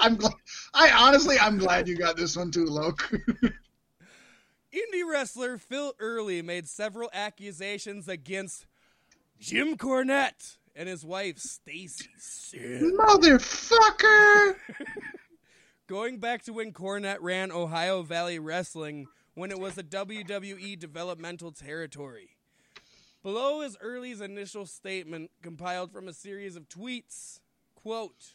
I'm glad. I honestly, I'm glad you got this one too, Loke. Indie wrestler Phil Early made several accusations against Jim Cornette and his wife Stacy. Motherfucker! Going back to when Cornette ran Ohio Valley Wrestling when it was a WWE developmental territory. Below is Early's initial statement compiled from a series of tweets. Quote,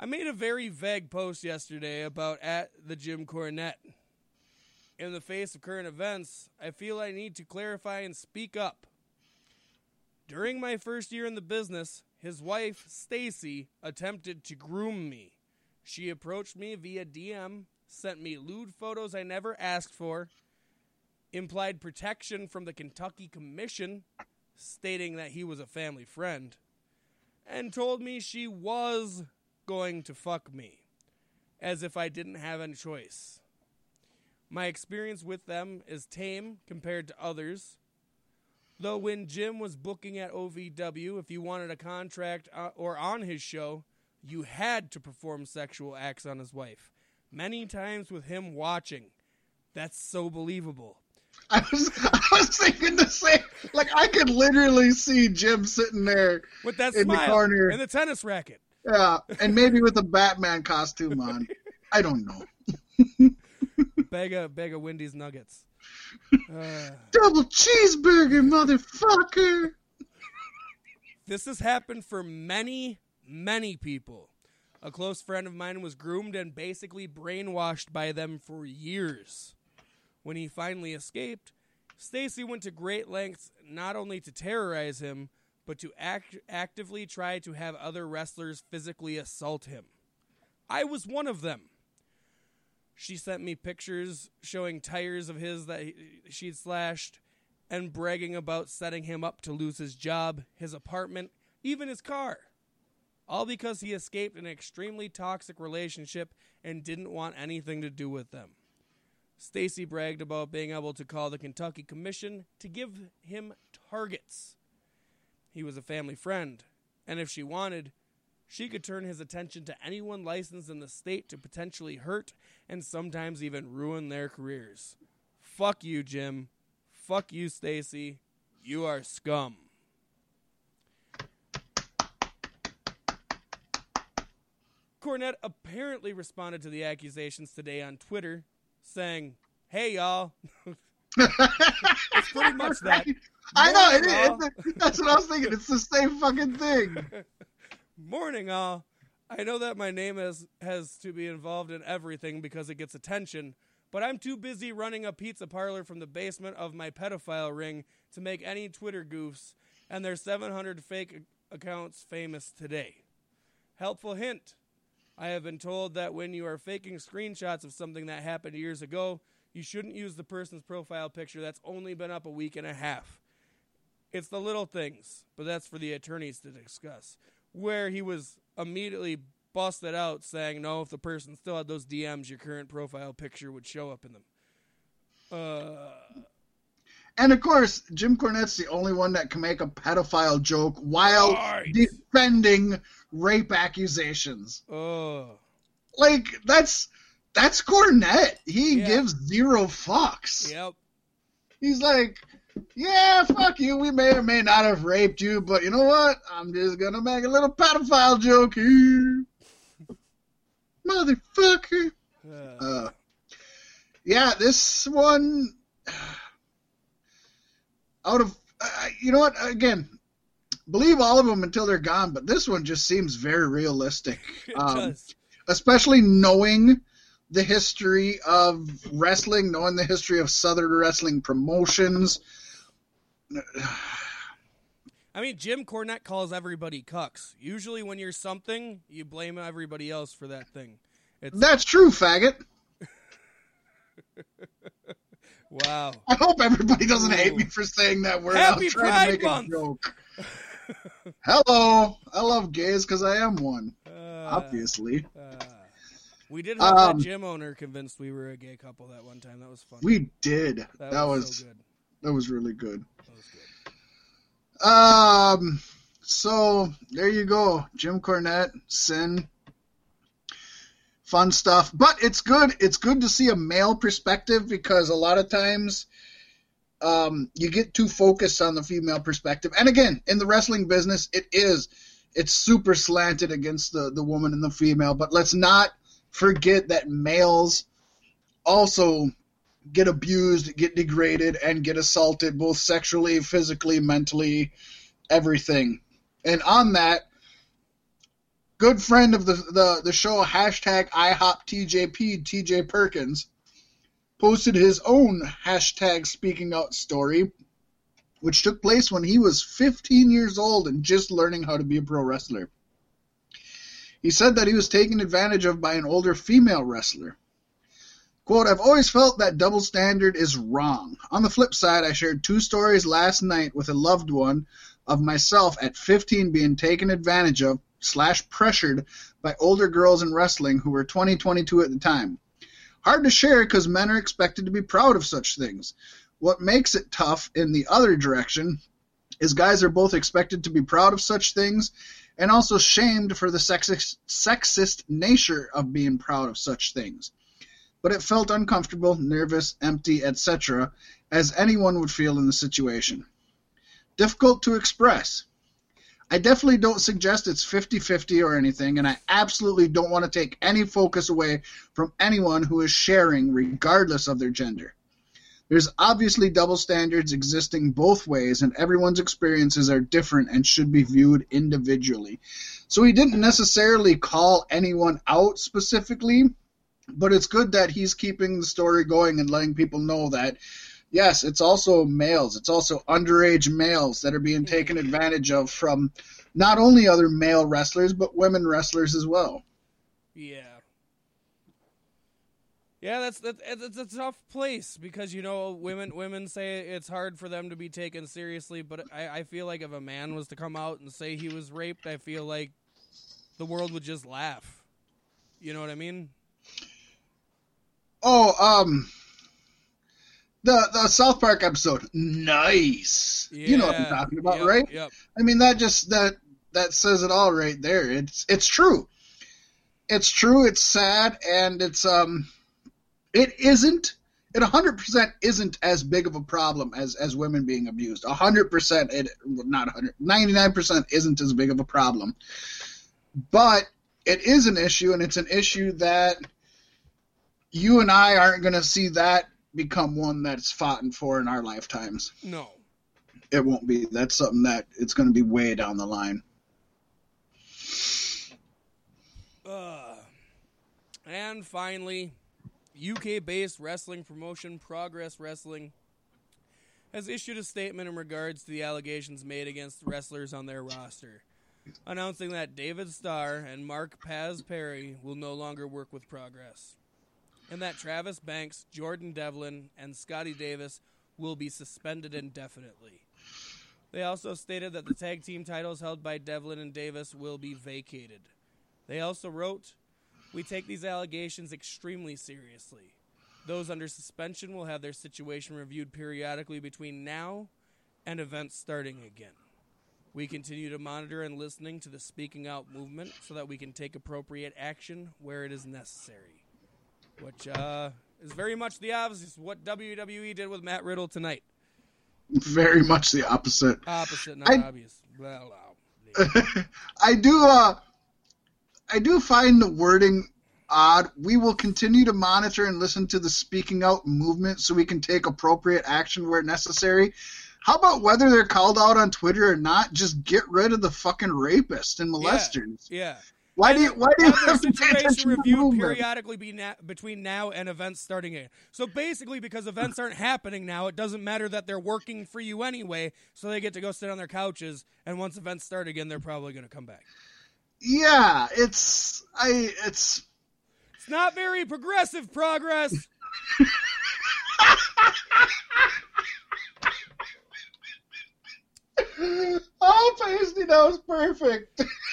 I made a very vague post yesterday about at the Jim Cornette. In the face of current events, I feel I need to clarify and speak up. During my first year in the business, his wife, Stacy, attempted to groom me. She approached me via DM, sent me lewd photos I never asked for, implied protection from the Kentucky Commission, stating that he was a family friend, and told me she was going to fuck me, as if I didn't have any choice. My experience with them is tame compared to others. Though when Jim was booking at OVW, if you wanted a contract uh, or on his show, you had to perform sexual acts on his wife. Many times with him watching. That's so believable. I was, I was thinking the same. Like I could literally see Jim sitting there, With that In the corner. and the tennis racket. yeah, and maybe with a Batman costume on. I don't know. Bag of, bag of Wendy's nuggets. Uh, Double cheeseburger, motherfucker! This has happened for many, many people. A close friend of mine was groomed and basically brainwashed by them for years. When he finally escaped, Stacy went to great lengths not only to terrorize him, but to act- actively try to have other wrestlers physically assault him. I was one of them. She sent me pictures showing tires of his that he- she'd slashed and bragging about setting him up to lose his job, his apartment, even his car. All because he escaped an extremely toxic relationship and didn't want anything to do with them. Stacy bragged about being able to call the Kentucky Commission to give him targets. He was a family friend, and if she wanted, she could turn his attention to anyone licensed in the state to potentially hurt and sometimes even ruin their careers. Fuck you, Jim. Fuck you, Stacy. You are scum. Cornette apparently responded to the accusations today on Twitter, saying, "Hey y'all." it's pretty much that. I know it is. That's what I was thinking. It's the same fucking thing. Morning, all. I know that my name has has to be involved in everything because it gets attention, but I'm too busy running a pizza parlor from the basement of my pedophile ring to make any Twitter goofs, and there's 700 fake accounts famous today. Helpful hint. I have been told that when you are faking screenshots of something that happened years ago, you shouldn't use the person's profile picture that's only been up a week and a half. It's the little things, but that's for the attorneys to discuss. Where he was immediately busted out saying, no, if the person still had those DMs, your current profile picture would show up in them. Uh, And of course, Jim Cornette's the only one that can make a pedophile joke while Right. defending rape accusations. Oh. Like that's that's Cornette. He Yeah. gives zero fucks. Yep. He's like, yeah, fuck you. We may or may not have raped you, but you know what? I'm just gonna make a little pedophile joke here, motherfucker. Uh, Uh, yeah, this one. Out of, uh, you know what? Again, believe all of them until they're gone, but this one just seems very realistic. Um, especially knowing the history of wrestling, knowing the history of Southern wrestling promotions. I mean, Jim Cornette calls everybody cucks. Usually, when you're something, you blame everybody else for that thing. It's That's true, faggot. wow. I hope everybody doesn't hate me for saying that word. Happy I'm trying Pride to make Month. a joke. Hello, I love gays because I am one. Uh, Obviously, uh, we did have Um, that gym owner convinced we were a gay couple that one time. That was fun. we did. that, That, was, was so good. that was really good. That was good. Um, so there you go, Jim Cornette, Sin, fun stuff. But it's good. It's good to see a male perspective because a lot of times, um, you get too focused on the female perspective. And again, in the wrestling business, it is it's super slanted against the the woman and the female. But let's not forget that males also get abused, get degraded, and get assaulted both sexually, physically, mentally, everything. And on that, good friend of the the, the show, hashtag IHOPTJP, TJ Perkins, posted his own hashtag speaking out story, which took place when he was 15 years old and just learning how to be a pro wrestler. He said that he was taken advantage of by an older female wrestler. Quote, I've always felt that double standard is wrong. On the flip side, I shared two stories last night with a loved one of myself at 15 being taken advantage of slash pressured by older girls in wrestling who were 20, 22 at the time. Hard to share because men are expected to be proud of such things. What makes it tough in the other direction is guys are both expected to be proud of such things and also shamed for the sexist, sexist nature of being proud of such things but it felt uncomfortable, nervous, empty, etc., as anyone would feel in the situation. Difficult to express. I definitely don't suggest it's 50 50 or anything, and I absolutely don't want to take any focus away from anyone who is sharing, regardless of their gender. There's obviously double standards existing both ways, and everyone's experiences are different and should be viewed individually. So he didn't necessarily call anyone out specifically, but it's good that he's keeping the story going and letting people know that yes, it's also males, it's also underage males that are being taken advantage of from not only other male wrestlers but women wrestlers as well. Yeah. Yeah, that's that, it's a tough place because you know women women say it's hard for them to be taken seriously, but I, I feel like if a man was to come out and say he was raped, I feel like the world would just laugh. You know what I mean? Oh, um the the South Park episode. Nice. you know what I'm talking about, yep, right? Yep. I mean that just that that says it all right there. It's it's true. It's true, it's sad and it's um it isn't it 100% isn't as big of a problem as as women being abused. 100% it not 100 99% isn't as big of a problem. But it is an issue and it's an issue that you and I aren't going to see that become one that's fought for in our lifetimes. No. It won't be. That's something that it's going to be way down the line. Uh, and finally, UK based wrestling promotion Progress Wrestling has issued a statement in regards to the allegations made against wrestlers on their roster, announcing that David Starr and Mark Paz Perry will no longer work with Progress, and that Travis Banks, Jordan Devlin, and Scotty Davis will be suspended indefinitely. They also stated that the tag team titles held by Devlin and Davis will be vacated. They also wrote, We take these allegations extremely seriously. Those under suspension will have their situation reviewed periodically between now and events starting again. We continue to monitor and listening to the speaking out movement so that we can take appropriate action where it is necessary. Which uh, is very much the opposite of what WWE did with Matt Riddle tonight. Very much the opposite. Opposite, not I- obvious. Blah, blah, blah. I do uh I do find the wording odd. We will continue to monitor and listen to the speaking out movement so we can take appropriate action where necessary. How about whether they're called out on Twitter or not, just get rid of the fucking rapists and molesters. Yeah. Why do you why do you have to pay attention reviewed periodically be na- between now and events starting again. So basically, because events aren't happening now, it doesn't matter that they're working for you anyway. So they get to go sit on their couches, and once events start again, they're probably going to come back. Yeah, it's I it's It's not very progressive progress. Oh, Pasty, that was perfect.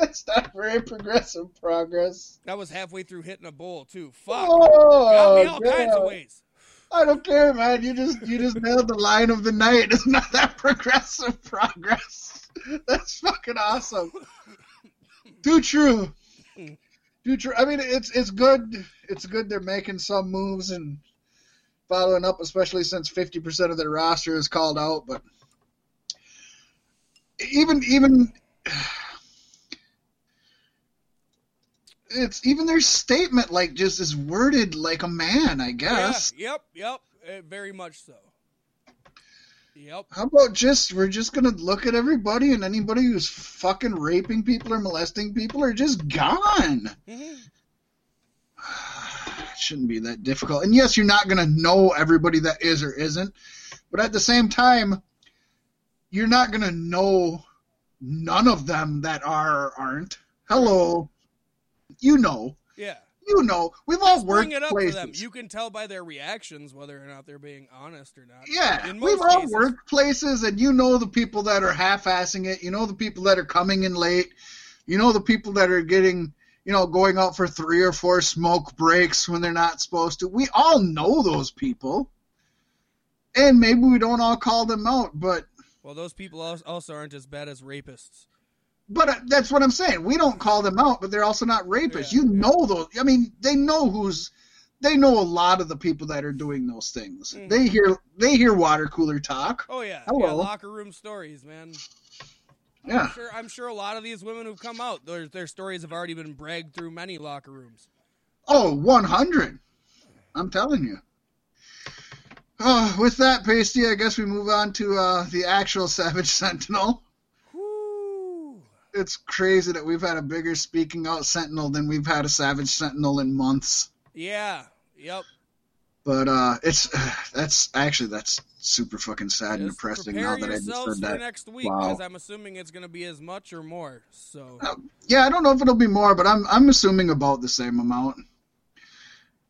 That's not very progressive progress. That was halfway through hitting a bowl too. Fuck. Oh, Got me all kinds of ways. I don't care, man. You just you just nailed the line of the night. It's not that progressive progress. That's fucking awesome. Too true. Too true. I mean, it's it's good. It's good they're making some moves and following up, especially since fifty percent of their roster is called out. But even even it's even their statement like just is worded like a man. I guess. Yeah, yep, yep. Uh, very much so. Yep. How about just we're just gonna look at everybody and anybody who's fucking raping people or molesting people are just gone. hmm It shouldn't be that difficult. And yes, you're not gonna know everybody that is or isn't, but at the same time, you're not gonna know none of them that are or aren't. Hello, you know, Yeah. you know, we've all worked it up places. them. You can tell by their reactions whether or not they're being honest or not. Yeah, we've all cases. worked places, and you know the people that are half-assing it. You know the people that are coming in late. You know the people that are getting, you know, going out for three or four smoke breaks when they're not supposed to. We all know those people, and maybe we don't all call them out, but Well, those people also aren't as bad as rapists. But uh, that's what I'm saying. We don't call them out, but they're also not rapists. Yeah, you yeah. know those. I mean, they know who's. They know a lot of the people that are doing those things. Mhm. They hear they hear water cooler talk. Oh yeah, yeah. Locker room stories, man. Yeah. I'm sure, I'm sure a lot of these women who've come out, their their stories have already been bragged through many locker rooms. Oh, 100. I'm telling you. Oh, with that, Pasty, I guess we move on to uh, the actual Savage Sentinel. It's crazy that we've had a bigger speaking out Sentinel than we've had a Savage Sentinel in months. Yeah. Yep. But uh, it's that's actually that's super fucking sad and depressing now that I just said that. next week Wow. because I'm assuming it's going to be as much or more. So Yeah, I don't know if it'll be more, but I'm I'm assuming about the same amount.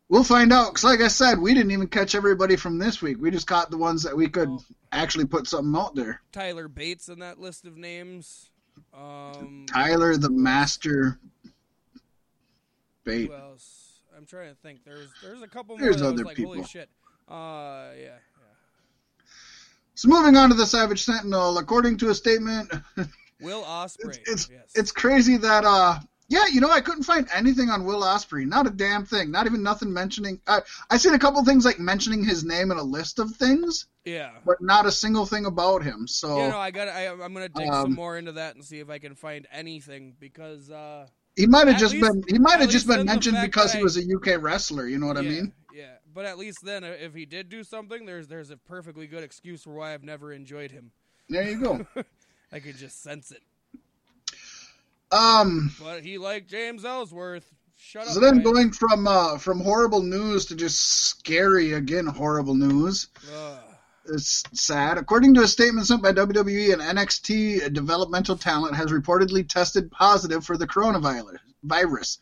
We'll find out. Cause like I said, we didn't even catch everybody from this week. We just caught the ones that we could Oh. actually put something out there. Tyler Bates in that list of names. Um, Tyler the Master Bait. Who else? I'm trying to think. There's there's a couple more. There's other like, Holy people. shit. Uh, yeah, yeah. So moving on to the Savage Sentinel, according to a statement, Will Ospreay. it's it's, yes. it's crazy that uh yeah, you know I couldn't find anything on Will Ospreay, not a damn thing, not even nothing mentioning. I I seen a couple things like mentioning his name in a list of things, yeah. but not a single thing about him. So Yeah, no, I got. I, I'm gonna dig Um, some more into that and see if I can find anything because. uh he might have just least- been he might have just been mentioned because that he was a UK wrestler. You know what I mean? Yeah, but at least then, uh, if he did do something, there's there's a perfectly good excuse for why I've never enjoyed him. There you go. I could just sense it. Um. But he liked James Ellsworth. Shut up. So then Ryan. going from uh, from horrible news to just scary again horrible news. Ugh. It's sad. According to a statement sent by WWE, an NXT developmental talent has reportedly tested positive for the coronavirus.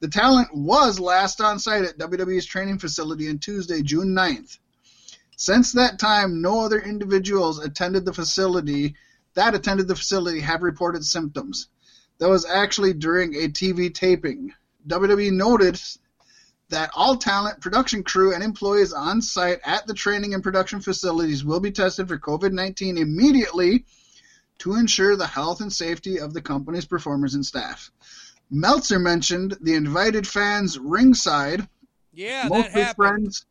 The talent was last on site at WWE's training facility on Tuesday, June 9th. Since that time, no other individuals attended the facility that attended the facility have reported symptoms. That was actually during a TV taping. WWE noted that all talent, production crew, and employees on site at the training and production facilities will be tested for COVID 19 immediately to ensure the health and safety of the company's performers and staff. Meltzer mentioned the invited fans ringside, Yeah, that mostly friends.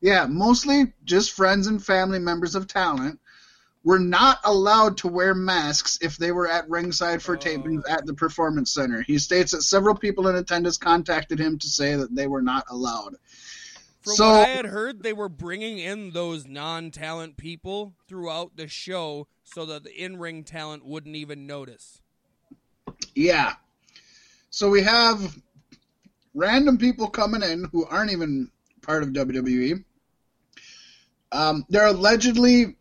Yeah, mostly just friends and family members of talent were not allowed to wear masks if they were at ringside for Oh. tapings at the performance center. He states that several people in attendance contacted him to say that they were not allowed. From so what I had heard, they were bringing in those non-talent people throughout the show so that the in-ring talent wouldn't even notice. yeah. So we have random people coming in who aren't even part of WWE. Um, they're allegedly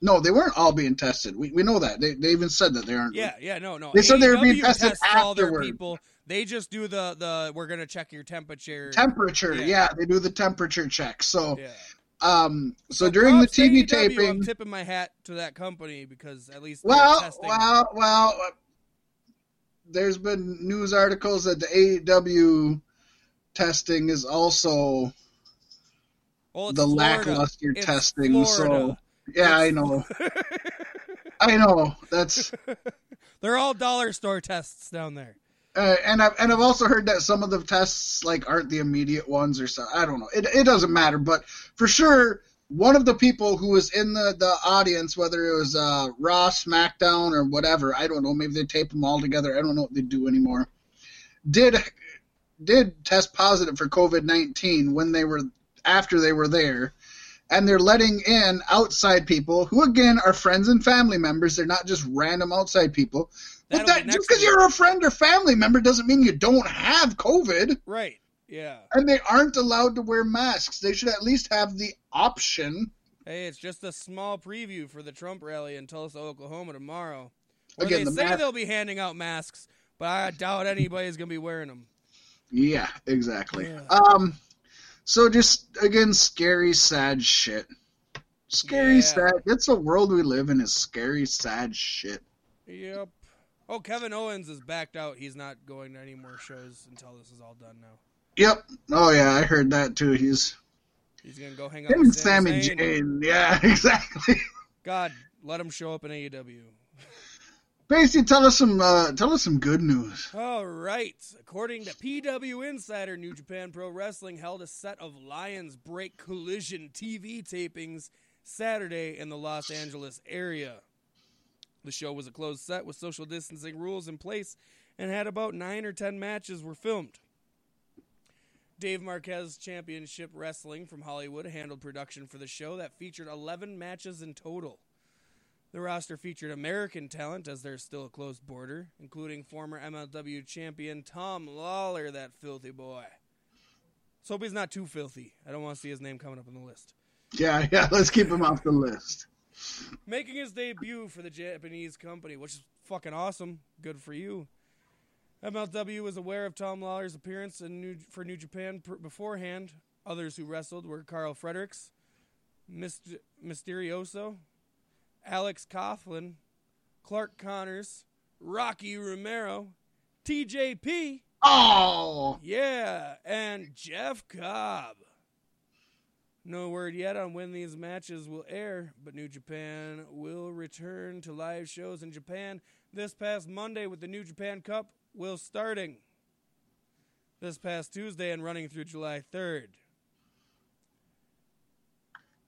no, they weren't all being tested. We, we know that. They, they even said that they aren't. Yeah, yeah, no, no. They said they were being tested tests all their afterward. people. They just do the the we're gonna check your temperature. Temperature, Yeah. yeah. they do the temperature check. So, yeah. um, so during the TV AEW, taping, I'm tipping my hat to that company because at least Well, well, well. There's been news articles that the AEW testing is also Well, the Florida. lackluster It's testing. So Florida. Yeah, I know, I know. That's They're all dollar store tests down there. uh, and I've and I've also heard that some of the tests like aren't the immediate ones or so. I don't know. It it doesn't matter, but for sure. One of the people who was in the, the audience, whether it was uh, Raw, SmackDown, or whatever, I don't know. Maybe they tape them all together. I don't know what they do anymore. Did did test positive for COVID nineteen when they were after they were there, and they're letting in outside people who again are friends and family members. They're not just random outside people. But That'll that just because you're a friend or family member doesn't mean you don't have COVID. Right. Yeah. And they aren't allowed to wear masks. They should at least have the option. Hey, it's just a small preview for the Trump rally in Tulsa, Oklahoma tomorrow. Where Again, they the say mask- they'll be handing out masks, but I doubt anybody's gonna be wearing them. Yeah, exactly. Yeah. Um, so just again, scary, sad shit. Scary, Yeah. sad. It's the world we live in. Is scary, sad shit. Yep. Oh, Kevin Owens is backed out. He's not going to any more shows until this is all done now. Yep. Oh yeah, I heard that too. He's He's gonna go hang out him with and Sami Zayn. Zayn. Yeah, exactly. God, let him show up in AEW. Basically, tell us some. Uh, tell us some good news. All right. According to PW Insider, New Japan Pro Wrestling held a set of Lions Break Collision TV tapings Saturday in the Los Angeles area. The show was a closed set with social distancing rules in place and had about nine or ten matches were filmed. Dave Marquez Championship Wrestling from Hollywood handled production for the show that featured 11 matches in total. The roster featured American talent, as there's still a closed border, including former MLW champion Tom Lawlor, that filthy boy. So hope he's not too filthy. I don't want to see his name coming up on the list. Yeah, yeah. Let's keep him off the list. Making his debut for the Japanese company, which is fucking awesome. Good for you. MLW was aware of Tom Lawlor's appearance in New, for New Japan pr- beforehand. Others who wrestled were Karl Fredericks, Myst- Mysterioso, Alex Coughlin, Clark Connors, Rocky Romero, TJP, Oh, yeah, and Jeff Cobb. No word yet on when these matches will air, but New Japan will return to live shows in Japan this past Monday with the New Japan Cup will starting this past Tuesday and running through July 3rd.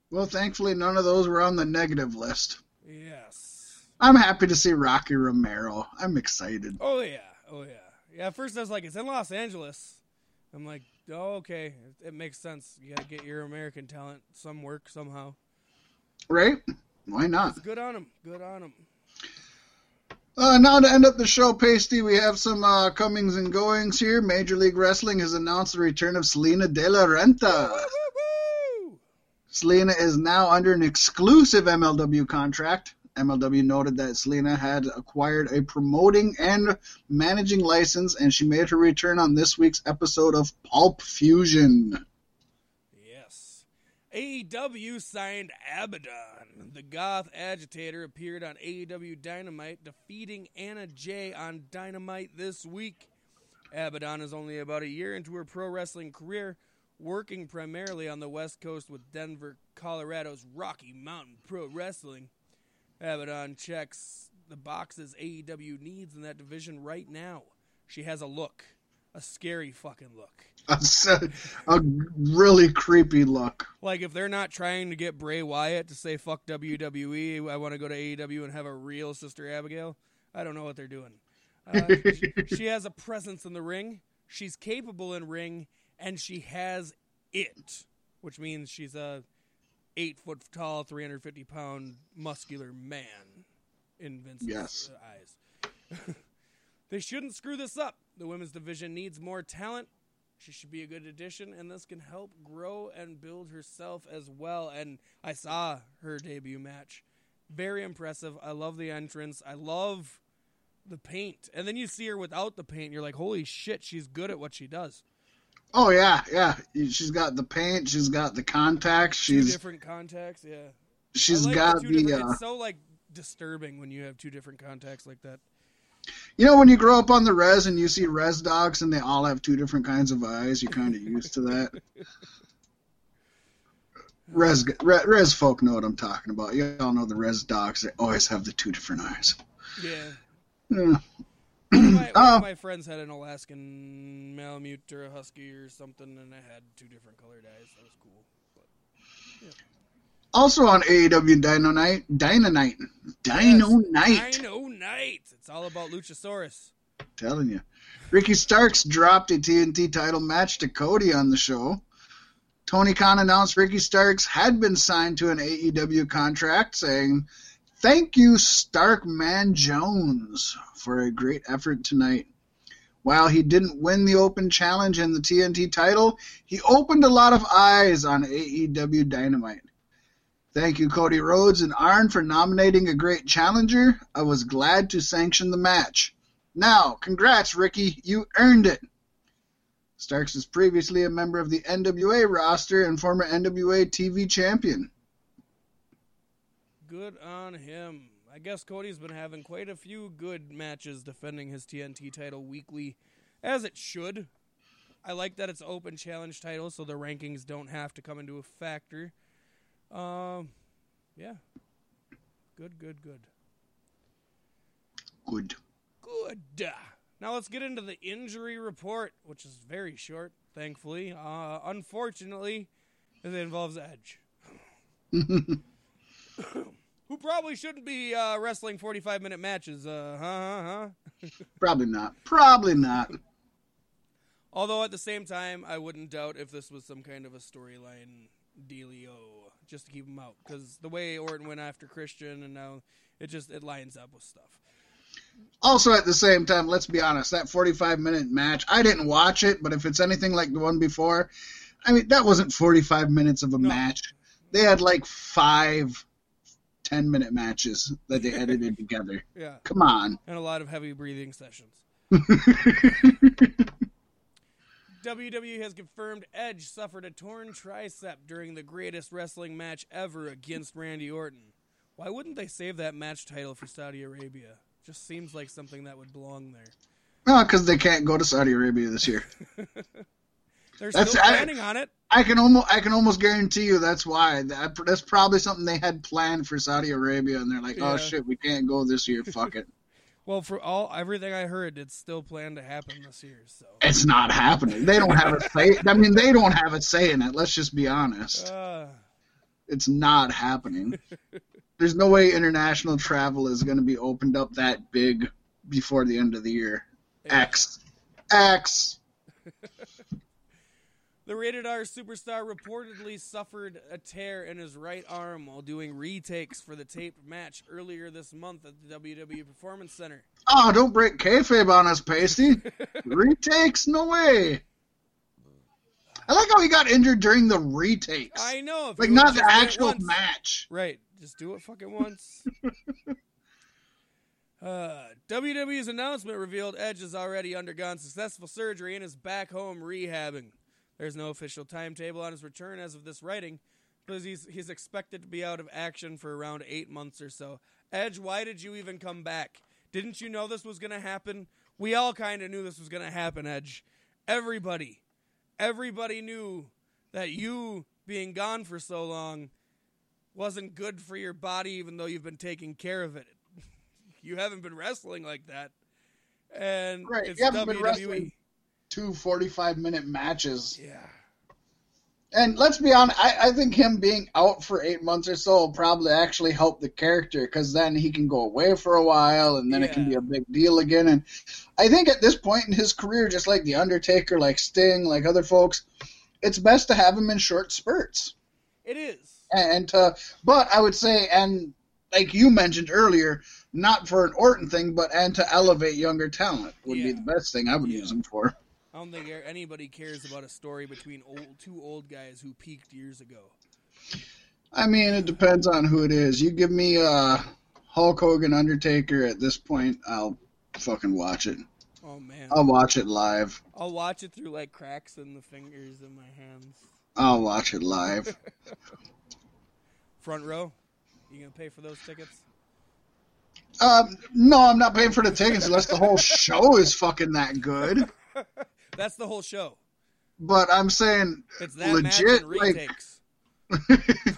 well, thankfully none of those were on the negative list. Yes. I'm happy to see Rocky Romero. I'm excited. Oh yeah. Oh yeah. Yeah, at first I was like it's in Los Angeles. I'm like, "Oh, okay. It, it makes sense. You got to get your American talent some work somehow." Right? Why not? Good on him. Good on him. Uh, now to end up the show, Pasty, we have some uh, comings and goings here. Major League Wrestling has announced the return of Salina De La Renta. Salina is now under an exclusive MLW contract. MLW noted that Salina had acquired a promoting and managing license, and she made her return on this week's episode of Pulp Fusion. Yes. AEW signed Abaddon. The goth agitator appeared on AEW Dynamite, defeating Anna Jay on Dynamite this week. Abaddon is only about a year into her pro wrestling career, working primarily on the West Coast with Denver, Colorado's Rocky Mountain Pro Wrestling. Abaddon checks the boxes AEW needs in that division right now. She has a look, a scary fucking look. A, a really creepy look. Like if they're not trying to get Bray Wyatt to say fuck WWE, I want to go to AEW and have a real Sister Abigail. I don't know what they're doing. Uh, she, she has a presence in the ring. She's capable in ring, and she has it, which means she's a eight foot tall, three hundred fifty pound muscular man in Vince's Yes. eyes. they shouldn't screw this up. The women's division needs more talent. She should be a good addition, and this can help grow and build herself as well. And I saw her debut match. Very impressive. I love the entrance. I love the paint. And then you see her without the paint. You're like, holy shit, she's good at what she does. Oh yeah, yeah. She's got the paint. She's got the contacts. Two She's different contacts. Yeah. she's like got two the. Uh, It's so like disturbing when you have two different contacts like that. you know, when you grow up on the res and you see res dogs and they all have two different kinds of eyes, you're kind of used to that. Res, res res folk know what I'm talking about. You all know the res dogs. They always have the two different eyes. Yeah. Yeah. My, Oh. of uh, my friends had an Alaskan Malamute or a Husky or something, and I had two different colored eyes. That was cool. Also on AEW Dino Night, Dino Night, Dino Yes, Night. Dino Night. It's all about Luchasaurus. telling you. Ricky Starks dropped a TNT title match to Cody on the show. Tony Khan announced Ricky Starks had been signed to an AEW contract, saying, Thank you, Stark Man Jones, for a great effort tonight. While he didn't win the Open Challenge and the TNT title, he opened a lot of eyes on AEW Dynamite. Thank you, Cody Rhodes and Arn, for nominating a great challenger. I was glad to sanction the match. Now, congrats, Ricky. You earned it. Starks is previously a member of the NWA roster and former NWA TV champion. Good on him. I guess Cody's been having quite a few good matches defending his TNT title weekly, as it should. I like that it's open challenge title, so the rankings don't have to come into a factor. Um, yeah, good, good, good, Good. good. Now let's get into the injury report, which is very short, thankfully. Uh, unfortunately, it involves Edge. Who probably shouldn't be uh, wrestling 45 minute matches, uh, huh, huh, huh? Probably not. Probably not. Although at the same time, I wouldn't doubt if this was some kind of a storyline dealio, just to keep him out. Because the way Orton went after Christian, and now it just it lines up with stuff. Also, at the same time, let's be honest, that 45 minute match, I didn't watch it, but if it's anything like the one before, I mean, that wasn't 45 minutes of a No. match. They had like five 10 minute matches that they edited together. Yeah, Come on. and a lot of heavy breathing sessions. WWE has confirmed Edge suffered a torn tricep during the greatest wrestling match ever against Randy Orton. Why wouldn't they save that match title for Saudi Arabia? Just seems like something that would belong there. No, because they can't go to Saudi Arabia this year. They're That's- still I- on it. I can almost I can almost guarantee you that's why. That, that's probably something they had planned for Saudi Arabia, and they're like, Yeah. "Oh shit, we can't go this year. Fuck it, Well, for all everything I heard, it's still planned to happen this year. So, it's not happening." They don't have a say. I mean, they don't have a say in it. Let's just be honest. uh, It's not happening. There's no way international travel is going to be opened up that big before the end of the year. yeah. X, X. The rated R superstar reportedly suffered a tear in his right arm while doing retakes for the taped match earlier this month at the WWE Performance Center. Oh, don't break kayfabe on us, Pasty. Retakes? No way. I like how he got injured during the retakes. I know, if like not the just do it actual match. Right, just do it fucking once. uh, WWE's announcement revealed Edge has already undergone successful surgery and is back home rehabbing. There's no official timetable on his return as of this writing, but he's he's expected to be out of action for around eight months or so. Edge, why did you even come back? Didn't you know this was going to happen? we all kind of knew this was going to happen, Edge. Everybody, everybody knew that you being gone for so long wasn't good for your body, even though you've been taking care of it. you haven't been wrestling like that. And Right, it's you haven't been WWE. Two 45 minute matches. Yeah. And let's be honest, I, I think him being out for eight months or so will probably actually help the character because then he can go away for a while and then it can be a big deal again. And I think at this point in his career, just like The Undertaker, like Sting, like other folks, it's best to have him in short spurts. It is. And to, but I would say, and like you mentioned earlier, not for an Orton thing, but and to elevate younger talent would be the best thing I would Yeah. use him for. I don't think anybody cares about a story between old, two old guys who peaked years ago. I mean, it depends on who it is. You give me uh, Hulk Hogan, Undertaker at this point, I'll fucking watch it. Oh man, I'll watch it live. I'll watch it through like cracks in the fingers in my hands. I'll watch it live. Front row. You gonna pay for those tickets? um, no, I'm not paying for the tickets unless the whole show is fucking that good. That's the whole show. But I'm saying, It's that match Legit, like-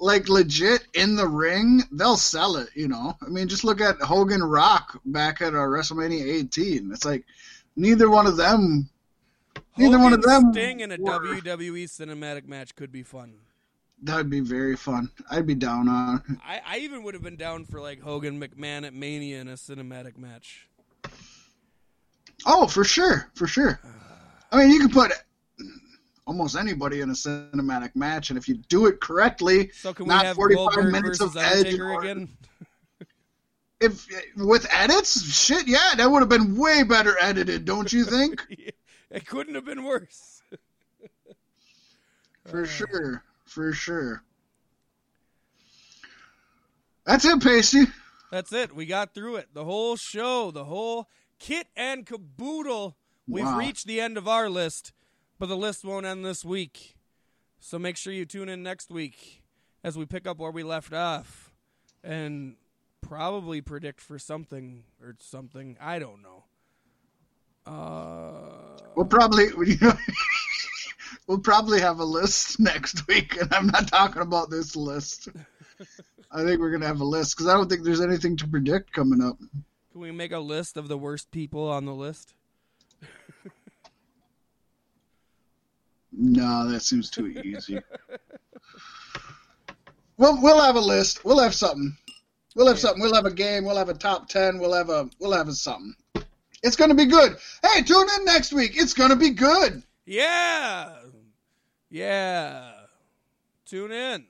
like legit in the ring, they'll sell it. You know, I mean, just look at Hogan Rock back at uh, WrestleMania 18. It's like neither one of them Neither one of them Sting in a were- WWE cinematic match could be fun. That'd be very fun. I'd be down on. I, I even would have been down for like Hogan McMahon at Mania in a cinematic match. Oh, for sure, for sure. I mean, you can put almost anybody in a cinematic match, and if you do it correctly, So can we Not have 45 Goldberg minutes of Edge or- again? if with edits, shit, yeah, that would have been way better edited, don't you think? it couldn't have been worse. For uh. sure, for sure. That's it, Pasty. That's it. We got through it. The whole show, the whole kit and caboodle. We've Wow. reached the end of our list, but the list won't end this week. So make sure you tune in next week as we pick up where we left off and probably predict for something or something. I don't know. Uh, We'll probably we'll probably have a list next week, and I'm not talking about this list. I think we're gonna have a list because I don't think there's anything to predict coming up. Can we make a list of the worst people on the list? No, that seems too easy. we'll we'll have a list. We'll have something. We'll have Yeah. something. We'll have a game. We'll have a top ten. We'll have a we'll have a something. It's gonna be good. Hey, tune in next week. It's gonna be good. Yeah. Yeah. Tune in.